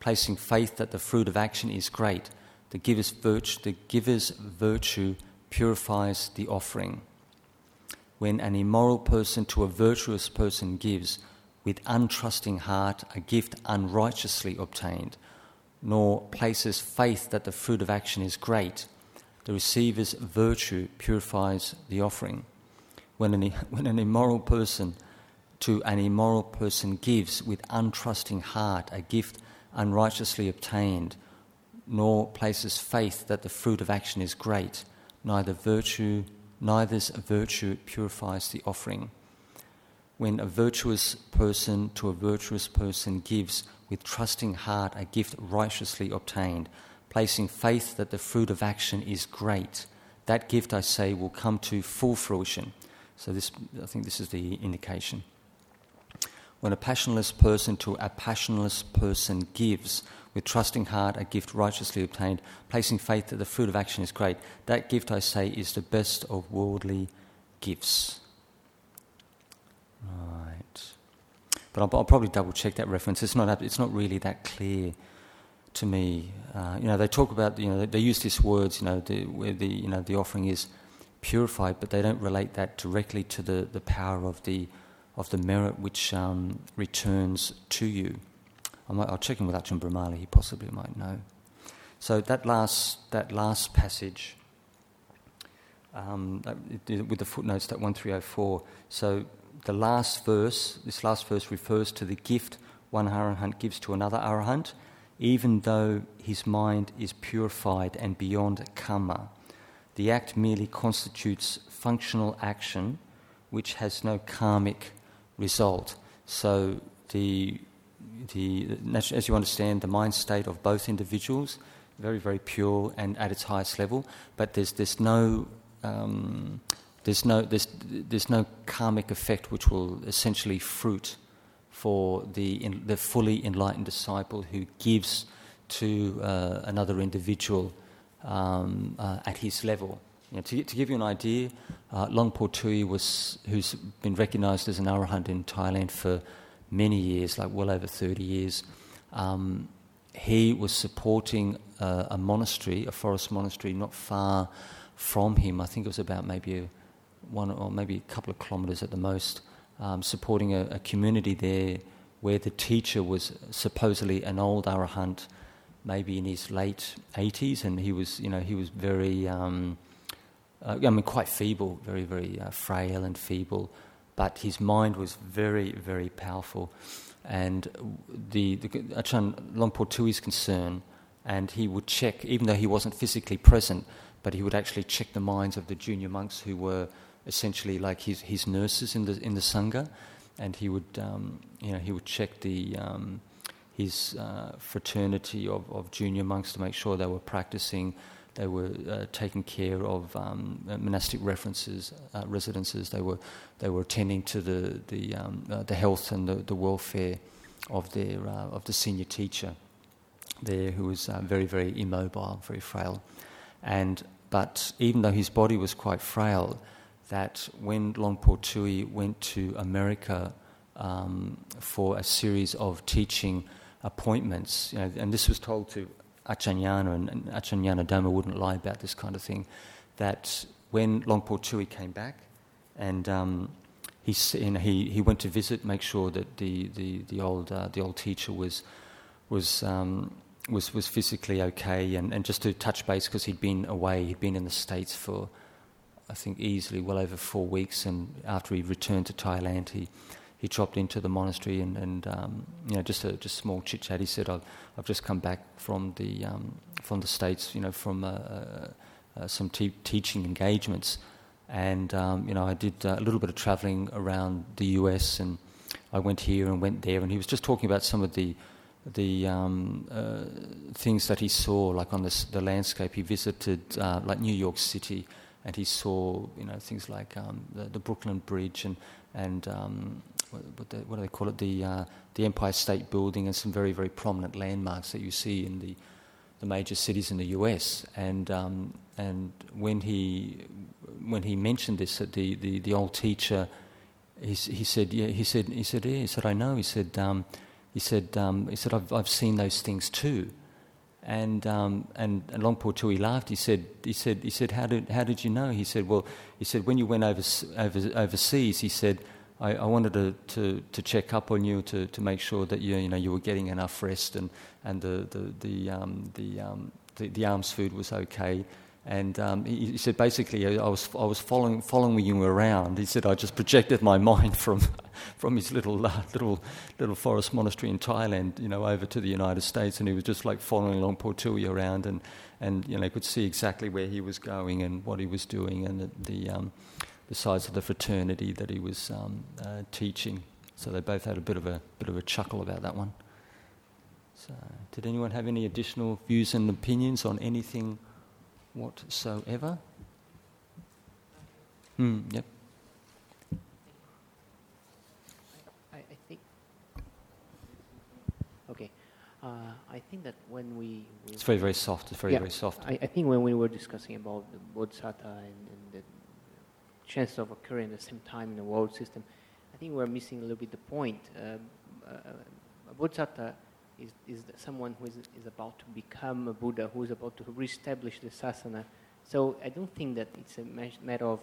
placing faith that the fruit of action is great, the giver's virtue, the giver's virtue purifies the offering. When an immoral person to a virtuous person gives, with untrusting heart, a gift unrighteously obtained, nor places faith that the fruit of action is great, the receiver's virtue purifies the offering. When an, (laughs) when an immoral person to an immoral person gives with untrusting heart a gift unrighteously obtained, nor places faith that the fruit of action is great, neither virtue, neither's virtue purifies the offering. When a virtuous person to a virtuous person gives with trusting heart a gift righteously obtained, placing faith that the fruit of action is great, that gift, I say, will come to full fruition. So this, I think this is the indication. When a passionless person to a passionless person gives with trusting heart, a gift righteously obtained, placing faith that the fruit of action is great. That gift, I say, is the best of worldly gifts. Right. But I'll, I'll probably double check that reference. It's not, it's not really that clear to me. Uh, you know, they talk about, you know, they, use these words, you know, the, where the, you know, the offering is purified, but they don't relate that directly to the, the power of the, of the merit which um, returns to you. I will check in with Ajahn Brahmali, he possibly might know. So that last, that last passage, um, with the footnotes, that 1304, so the last verse, this last verse refers to the gift one arahant gives to another arahant, even though his mind is purified and beyond karma. The act merely constitutes functional action which has no karmic result. So the the, as you understand, the mind state of both individuals, very, very pure and at its highest level, but there's, there's no. Um, there's no, there's, there's no karmic effect which will essentially fruit for the, in, the fully enlightened disciple who gives to uh, another individual um, uh, at his level. You know, to, to, give you an idea, uh, Luang Por Tui was, who's been recognized as an arahant in Thailand for many years, like well over 30 years, um, he was supporting uh, a monastery, a forest monastery, not far from him. I think it was about maybe a, one or maybe a couple of kilometres at the most, um, supporting a, a, community there where the teacher was supposedly an old arahant, maybe in his late 80s, and he was, you know, he was very, um, uh, I mean, quite feeble, very, very uh, frail and feeble but his mind was very, very powerful. And the, the Ajahn Luang Por Tui's concern, and he would check, even though he wasn't physically present, but he would actually check the minds of the junior monks who were essentially like his, his nurses in the, in the Sangha, and he would, um, you know, he would check the, um, his uh, fraternity of, of junior monks to make sure they were practicing they were uh, taking care of um, monastic references, uh, residences. They were, they were attending to the, the, um, uh, the health and the, the welfare of, their, uh, of the senior teacher there, who was uh, very, very immobile, very frail. And but even though his body was quite frail, that when Luang Por Tui went to America um, for a series of teaching appointments, you know, and this was told to Achanyana, and, and Achanyana wouldn't lie about this kind of thing, that when Luang Por Tui came back and um, he, he, he went to visit, make sure that the, the, the, old, uh, the old teacher was, was, um, was, was physically okay, and, and just to touch base because he'd been away, he'd been in the States for, I think, easily well over four weeks, and after he returned to Thailand, he he dropped into the monastery and, and um, you know just a just small chit chat. He said, "I've, I've just come back from the um, from the states, you know, from uh, uh, uh, some te- teaching engagements, and um, you know I did uh, a little bit of travelling around the U.S. and I went here and went there, and he was just talking about some of the the um, uh, things that he saw, like on the, the landscape. He visited uh, like New York City, and he saw you know things like um, the, the, Brooklyn Bridge and and um, what, the, what, do they call it? The uh, the Empire State Building and some very very prominent landmarks that you see in the the major cities in the U.S. And um, and when he when he mentioned this, that the, the, the old teacher, he, he said, yeah, he said, he said, yeah, he said, I know. He said, um, he said, um, he said, I've, I've seen those things too. And um, and, and Luang Por Tui laughed. He said, he said, he said, how did how did you know? He said, well, he said when you went over, over overseas, he said, I, I wanted to, to, to check up on you to, to make sure that you, you know you were getting enough rest and and the the the um, the, um, the, the alms food was okay. And um, he, said basically, I was, I was following, following you around. He said I just projected my (laughs) mind from, from his little, uh, little, little forest monastery in Thailand, you know, over to the United States, and he was just like following Luang Por Tui around, and, and you know, could see exactly where he was going and what he was doing, and the, the, um, the size of the fraternity that he was um, uh, teaching. So they both had a bit of a bit of a chuckle about that one. So, did anyone have any additional views and opinions on anything? Whatsoever. Mm, yep. I, I think. Okay. Uh, I think that when we, we, It's very, very soft. It's very, yeah, very soft. I, I, think when we were discussing about the bodhisattva and, and the chances of occurring at the same time in the world system, I think we're missing a little bit the point. Um, uh, bodhisattva is, is someone who is, is about to become a Buddha, who is about to reestablish the sasana. So I don't think that it's a matter of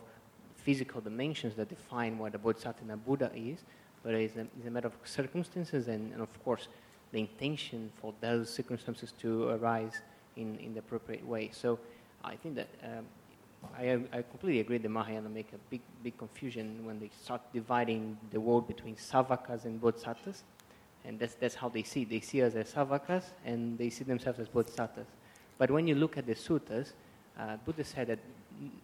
physical dimensions that define what a Bodhisattva Buddha is, but it's a, it's a matter of circumstances and, and, of course, the intention for those circumstances to arise in, in the appropriate way. So I think that um, I, I completely agree that Mahayana make a big, big confusion when they start dividing the world between Savakas and Bodhisattvas. And that's, that's how they see They see us as savakas and they see themselves as bodhisattvas. But when you look at the suttas, uh, Buddha said that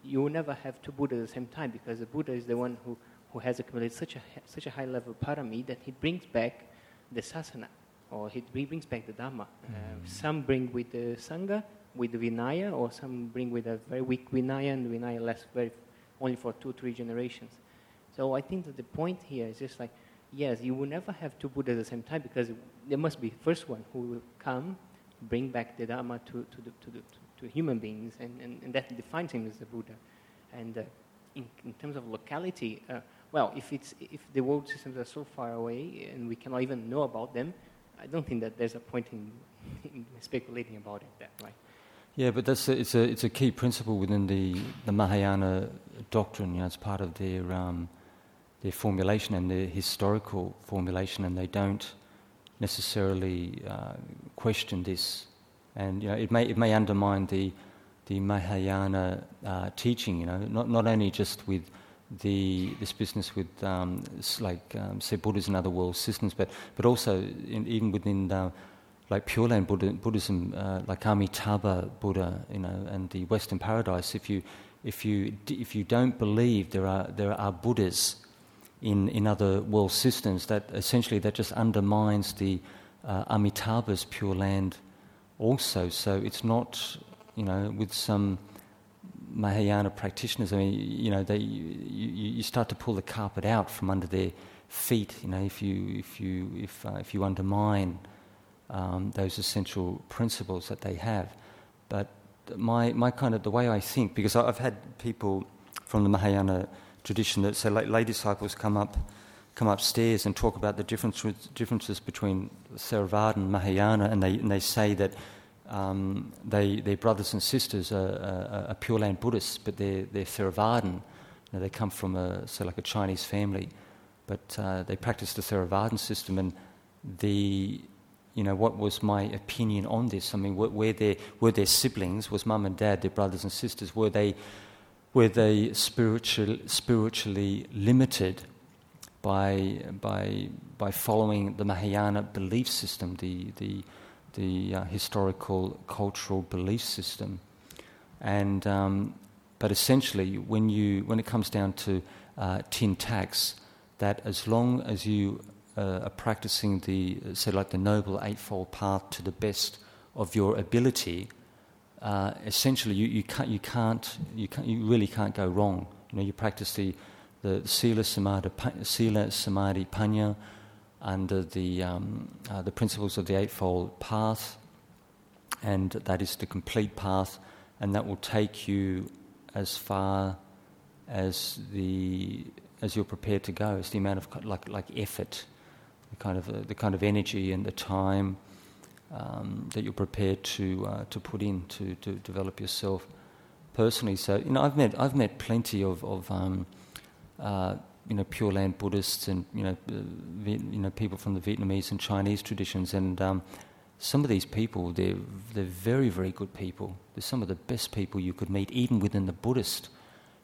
you will never have two Buddhas at the same time because the Buddha is the one who, who has accumulated such a, such a high level of parami that he brings back the sasana or he brings back the Dhamma. Uh, mm-hmm. some bring with the Sangha, with the Vinaya, or some bring with a very weak Vinaya and Vinaya lasts very, only for two, three generations. So I think that the point here is just like yes, you will never have two Buddhas at the same time because there must be first one who will come, bring back the Dharma to, to, the, to, the, to human beings, and, and, and, that defines him as the Buddha. And uh, in, in terms of locality, uh, well, if, it's, if the world systems are so far away and we cannot even know about them, I don't think that there's a point in, (laughs) in speculating about it, that, right? Yeah, but that's a, it's, a, it's a key principle within the, the Mahayana doctrine. You know, it's part of their um, their formulation and their historical formulation, and they don't necessarily uh, question this. And you know, it may it may undermine the the Mahayana uh, teaching. You know, not not only just with the this business with um, like um, say Buddhism and other world systems, but but also in, even within the, like Pure Land Buddha, Buddhism, uh, like Amitabha Buddha, you know, and the Western Paradise. If you if you if you don't believe there are there are Buddhas in, in other world systems, that essentially that just undermines the uh, Amitabha's Pure Land also. So it's not, you know, with some Mahayana practitioners, I mean, you know, they, you, you start to pull the carpet out from under their feet, you know, if you, if you, if, uh, if you undermine um, those essential principles that they have. But my, my kind of the way I think, because I've had people from the Mahayana tradition that say lay, disciples come up, come upstairs and talk about the difference, differences between Theravada and Mahayana, and they, and they say that um, they, their brothers and sisters are, are, are, Pure Land Buddhists, but they're, they're Theravadan. You know, they come from a, say, like a Chinese family, but uh, they practice the Theravadan system. And the, you know, what was my opinion on this? I mean, were, were, there, were their siblings, was mum and dad, their brothers and sisters, were they, were they spiritual, spiritually limited by, by, by following the Mahayana belief system, the, the, the uh, historical cultural belief system. And, um, but essentially, when, you, when it comes down to uh, tin tacks, that as long as you uh, are practicing the, say, like the Noble Eightfold Path to the best of your ability, uh, essentially you, you, can't, you, can't, you, can't, you really can't go wrong. You know, you practice the, the Sila Samadhi, Sila Samadhi Panya, under the, um, uh, the principles of the Eightfold Path, and that is the complete path, and that will take you as far as the as you're prepared to go. It's the amount of like like effort, the kind of uh, the kind of energy and the time um, that you're prepared to uh, to put in to, to develop yourself personally. So you know, I've met I've met plenty of of um, uh, you know, Pure Land Buddhists and you know, uh, you know, people from the Vietnamese and Chinese traditions, and um, some of these people, they're they're very very good people. They're some of the best people you could meet, even within the Buddhist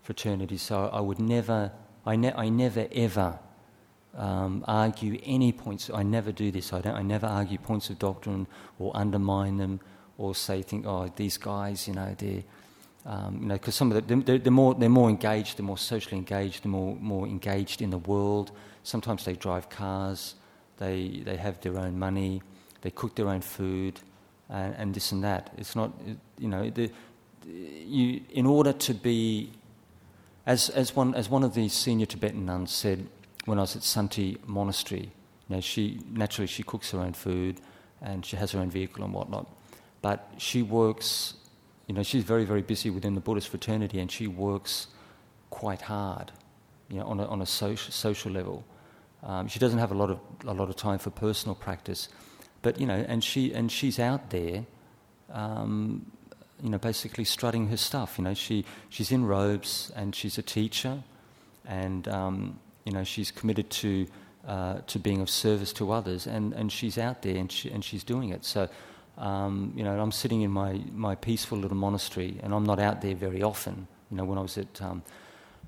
fraternity. So I would never, I, ne- I never ever um, argue any points. I never do this. I don't. I never argue points of doctrine or undermine them or say, think, oh, these guys, you know, they're um, you know, because some of the, they're, they're, more, they're more engaged, they're more socially engaged, they're more, more engaged in the world. Sometimes they drive cars, they, they have their own money, they cook their own food, and, and this and that. It's not, you know, the, you, in order to be, as, as, one, as one of the senior Tibetan nuns said when I was at Santi Monastery, know, she, naturally she cooks her own food and she has her own vehicle and whatnot, but she works you know, she's very, very busy within the Buddhist fraternity and she works quite hard, you know, on a, on a social, social level. Um, she doesn't have a lot, of, a lot of time for personal practice. But, you know, and, she, and she's out there, um, you know, basically strutting her stuff. You know, she, she's in robes and she's a teacher and, um, you know, she's committed to, uh, to being of service to others and, and she's out there and, she, and she's doing it. So um, you know, I'm sitting in my, my peaceful little monastery and I'm not out there very often. You know, when I was at um,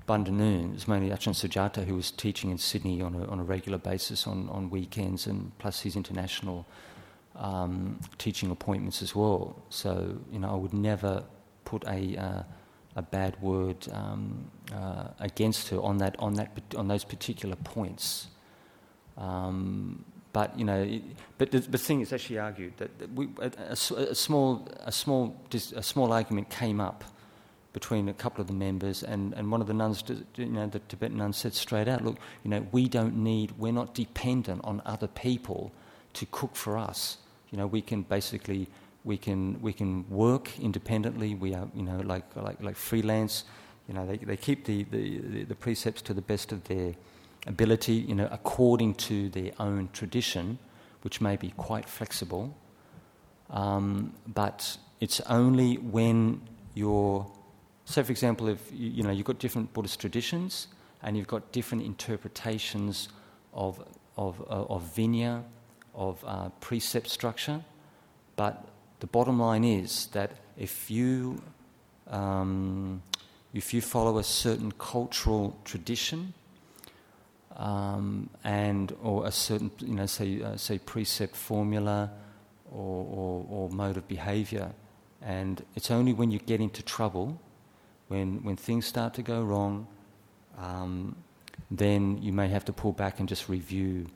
Bundanoon, it was mainly Ajahn Sujato who was teaching in Sydney on a, on a regular basis on, on weekends and plus his international um, teaching appointments as well. So, you know, I would never put a, uh, a bad word um, uh, against her on, that, on, that, on those particular points. Um, but you know, but the, the, thing is actually argued that, we, a, a, a, small, a small, a small argument came up between a couple of the members, and, and one of the nuns, you know, the Tibetan nuns said straight out, look, you know, we don't need, we're not dependent on other people to cook for us. You know, we can basically, we can, we can work independently. We are, you know, like, like, like freelance. You know, they, they keep the, the, the precepts to the best of their ability, you know, according to their own tradition, which may be quite flexible. Um, but it's only when you're, so for example, if you, know you've got different Buddhist traditions and you've got different interpretations of of, uh, of vinaya, of uh, precept structure, but the bottom line is that if you um, if you follow a certain cultural tradition, um, and or a certain, you know, say, uh, say precept formula or, or, or, mode of behavior. And it's only when you get into trouble, when, when things start to go wrong, um, then you may have to pull back and just review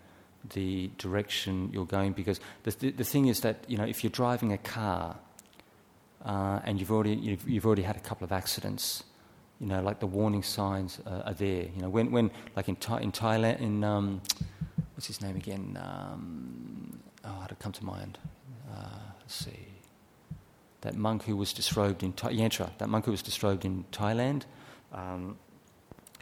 the direction you're going. Because the, the, thing is that, you know, if you're driving a car uh, and you've already, you've, you've already had a couple of accidents, you know, like the warning signs uh, are there. You know, when, when like in, Thai, in Thailand, in um, what's his name again? Um, oh, how did it come to mind? Uh, let's see. that monk who was disrobed in Tha- Yantra, that monk who was disrobed in Thailand, um,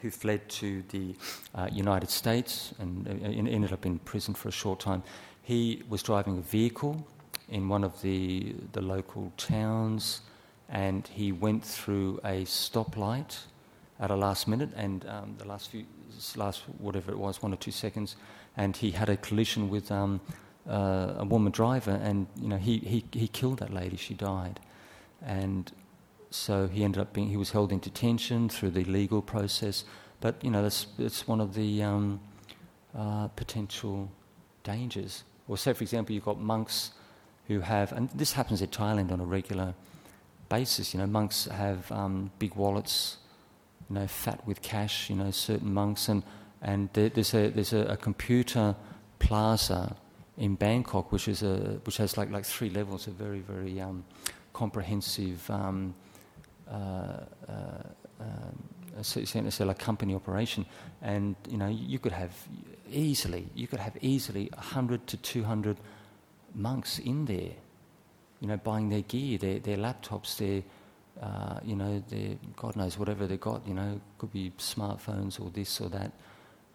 who fled to the uh, United States and uh, ended up in prison for a short time. He was driving a vehicle in one of the the local towns, and he went through a stoplight at a last minute, and um, the last few last whatever it was, one or two seconds, and he had a collision with. Um, uh, a woman driver, and you know he, he, he killed that lady. She died, and so he ended up being he was held in detention through the legal process. But you know that's it's one of the um, uh, potential dangers. Or say, for example, you've got monks who have, and this happens in Thailand on a regular basis. You know, monks have um, big wallets, you know, fat with cash. You know, certain monks, and and there's a there's a, a computer plaza in Bangkok, which is a which has like like three levels, a very very um, comprehensive. Um, uh, uh, uh, say like company operation, and you know you could have easily you could have easily hundred to two hundred monks in there, you know, buying their gear, their their laptops, their uh, you know, their God knows whatever they got, you know, could be smartphones or this or that,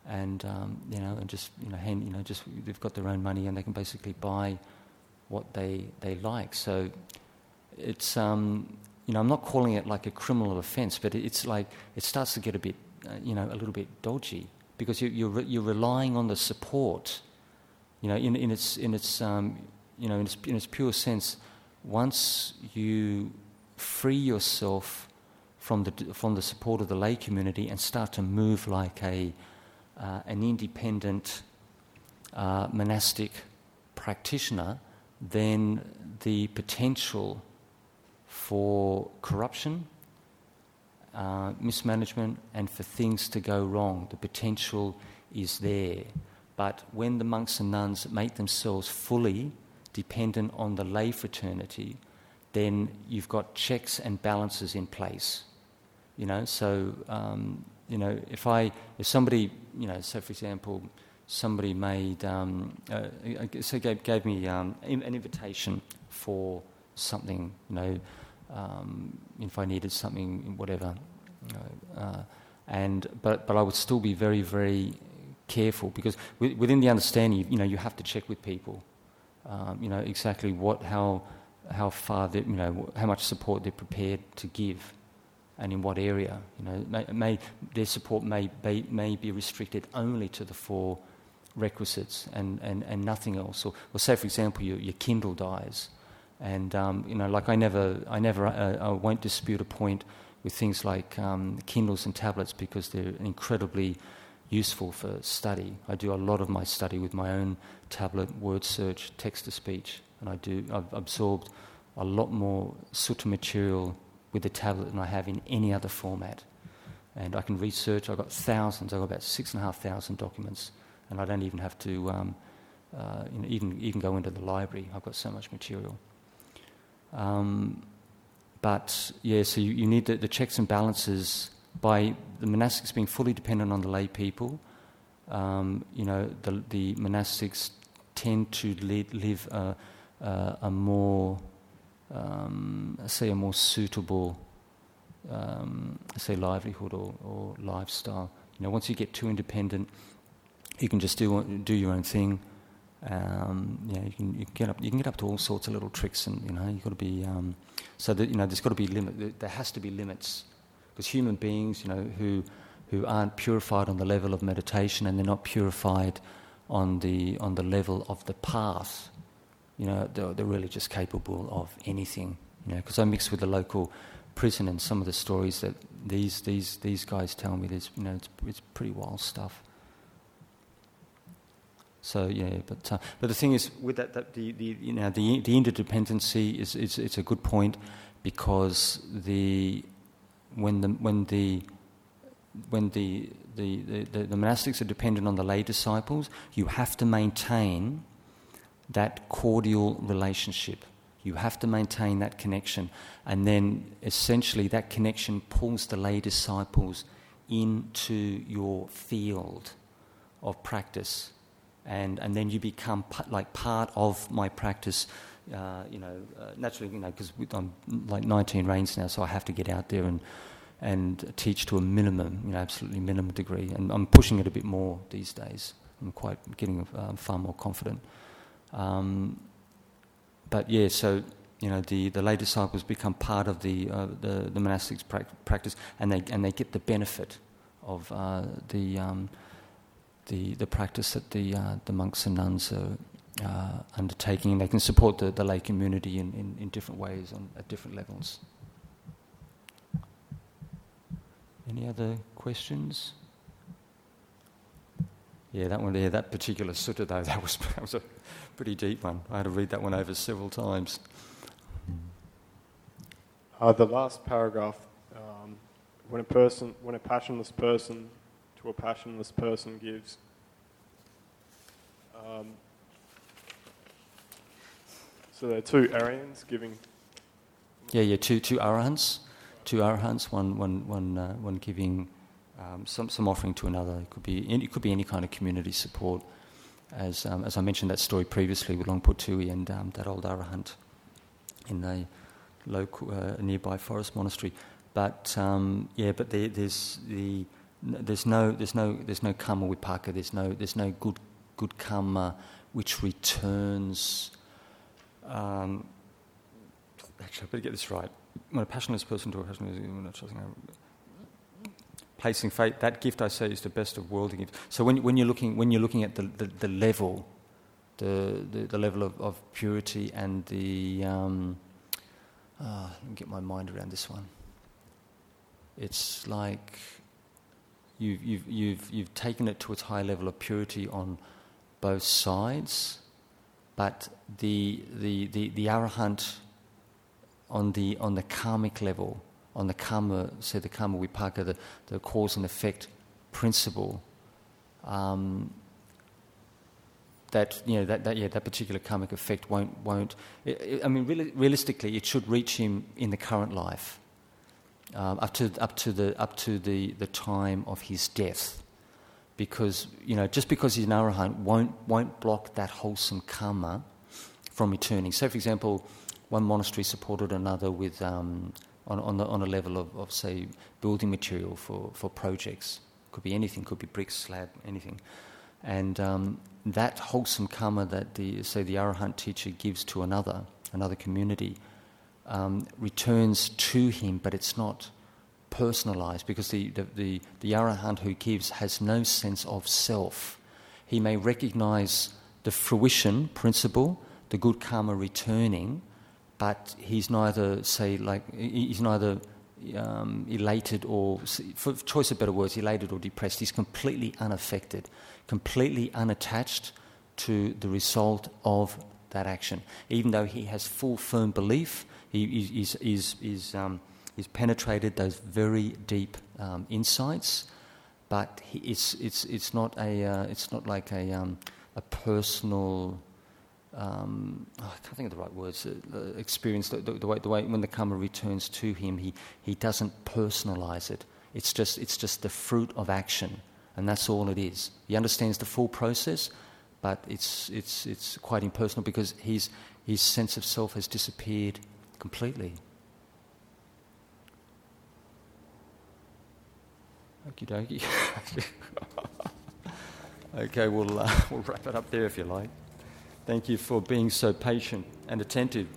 and um, you know, and just you know, hand, you know, just they've got their own money and they can basically buy what they they like. So it's um, you know, I'm not calling it like a criminal offence, but it's like it starts to get a bit, uh, you know, a little bit dodgy because you, are you're, you're relying on the support, you know, in, in its in its um, you know in its, in its pure sense. Once you free yourself from the from the support of the lay community and start to move like a uh, an independent uh, monastic practitioner, then the potential for corruption, uh, mismanagement, and for things to go wrong, the potential is there. But when the monks and nuns make themselves fully dependent on the lay fraternity, then you've got checks and balances in place. You know, so um, you know, if I, if somebody, you know, so for example, somebody made, um, uh, so gave, gave me um, an invitation for something, you know, um, if I needed something, whatever, uh, and but but I would still be very very careful because within the understanding, you know, you have to check with people, um, you know, exactly what how how far they, you know how much support they're prepared to give and in what area. You know, may, may, their support may be, may be restricted only to the four requisites and, and, and nothing else. Or, or say, for example, your, your Kindle dies, and um, you know, like I never, I never, uh, I won't dispute a point with things like um, Kindles and tablets because they're incredibly useful for study. I do a lot of my study with my own tablet, word search, text to speech, and I do. I've absorbed a lot more sutta material with the tablet than I have in any other format. And I can research, I've got thousands, I've got about six and a half thousand documents, and I don't even have to um, uh, you know, even, even go into the library. I've got so much material. Um, but yeah, so you, you need the, the, checks and balances by the monastics being fully dependent on the lay people. Um, you know, the, the monastics tend to lead, live a, a, a more um, say, a more suitable, um, say, livelihood or, or, lifestyle. You know, once you get too independent, you can just do do your own thing. Um, you know, you can you get up you can get up to all sorts of little tricks, and you know, you've got to be um, so that you know there's got to be limit. There has to be limits because human beings, you know, who who aren't purified on the level of meditation and they're not purified on the on the level of the path you know, they're, they're really just capable of anything. You know, because I mix with the local prison and some of the stories that these these these guys tell me, there's you know, it's, it's pretty wild stuff. So yeah, but uh, but the thing is, with that, that the, the you know the the interdependency is it's it's a good point because the when the when the when the the, the, the monastics are dependent on the lay disciples, you have to maintain that cordial relationship. You have to maintain that connection. And then essentially, that connection pulls the lay disciples into your field of practice. And, and then you become like part of my practice uh, you know, uh, naturally, you know, because I'm like 19 rains now, so I have to get out there and and teach to a minimum, you know, absolutely minimum degree. And I'm pushing it a bit more these days. I'm quite getting uh, far more confident. Um, but yeah, so you know, the, the lay disciples become part of the uh, the, the monastics pra- practice, and they and they get the benefit of uh, the um, the the practice that the uh, the monks and nuns are uh, undertaking. They can support the, the lay community in, in, in different ways on, at different levels. Any other questions? Yeah, that one there, that particular sutta though, (laughs) that was, that was a pretty deep one. I had to read that one over several times. Uh, the last paragraph, um, when a person, when a passionless person to a passionless person gives, um, so there are two Aryans giving. Yeah, yeah, two two arahants two arahants, one, one, one, uh, one giving um, some, some offering to another. It could, be, it could be any kind of community support. As, um, as I mentioned that story previously with Luang Por Tui and um, that old arahant in the local, uh, nearby forest monastery. But um, yeah, but there, there's the there's no there's no there's no karma vipaka. There's no there's no good good karma which returns. Um, actually, I better get this right when a passionless person to a passionless placing faith, that gift I say is the best of worldly gifts. So when, when, you're, looking, when you're looking at the, the, the level, the, the, the, level of, of purity and the, um, uh, let me get my mind around this one. It's like you've, you've, you've, you've taken it to its high level of purity on both sides, but the, the, the, the arahant on the, on the karmic level, on the karma, say the karma vipaka, the, the cause and effect principle, um, that you know that, that yeah that particular karmic effect won't won't it, it, I mean realistically it should reach him in the current life um, up to up to the up to the, the time of his death because you know just because he's an arahant won't won't block that wholesome karma from returning so for example one monastery supported another with um, on, on, the, on a level of, of, say, building material for, for projects. Could be anything, could be bricks, slab, anything. And um, that wholesome karma that the, say, the Arahant teacher gives to another, another community, um, returns to him, but it's not personalized because the, the, the, the Arahant who gives has no sense of self. He may recognize the fruition principle, the good karma returning, but he's neither, say, like, he's neither um, elated or, for choice of better words, elated or depressed. He's completely unaffected, completely unattached to the result of that action. Even though he has full, firm belief, he, he's, he's, he's, um, he's penetrated those very deep um, insights, but he, it's, it's, it's, not a, uh, it's not like a, um, a personal um, oh, I can't think of the right words, uh, experience, the, the, the, way, the way when the karma returns to him, he, he doesn't personalize it. It's just, it's just the fruit of action, and that's all it is. He understands the full process, but it's, it's, it's quite impersonal because his, his sense of self has disappeared completely. Okie dokie. (laughs) okay, we'll, uh, (laughs) we'll wrap it up there if you like. Thank you for being so patient and attentive.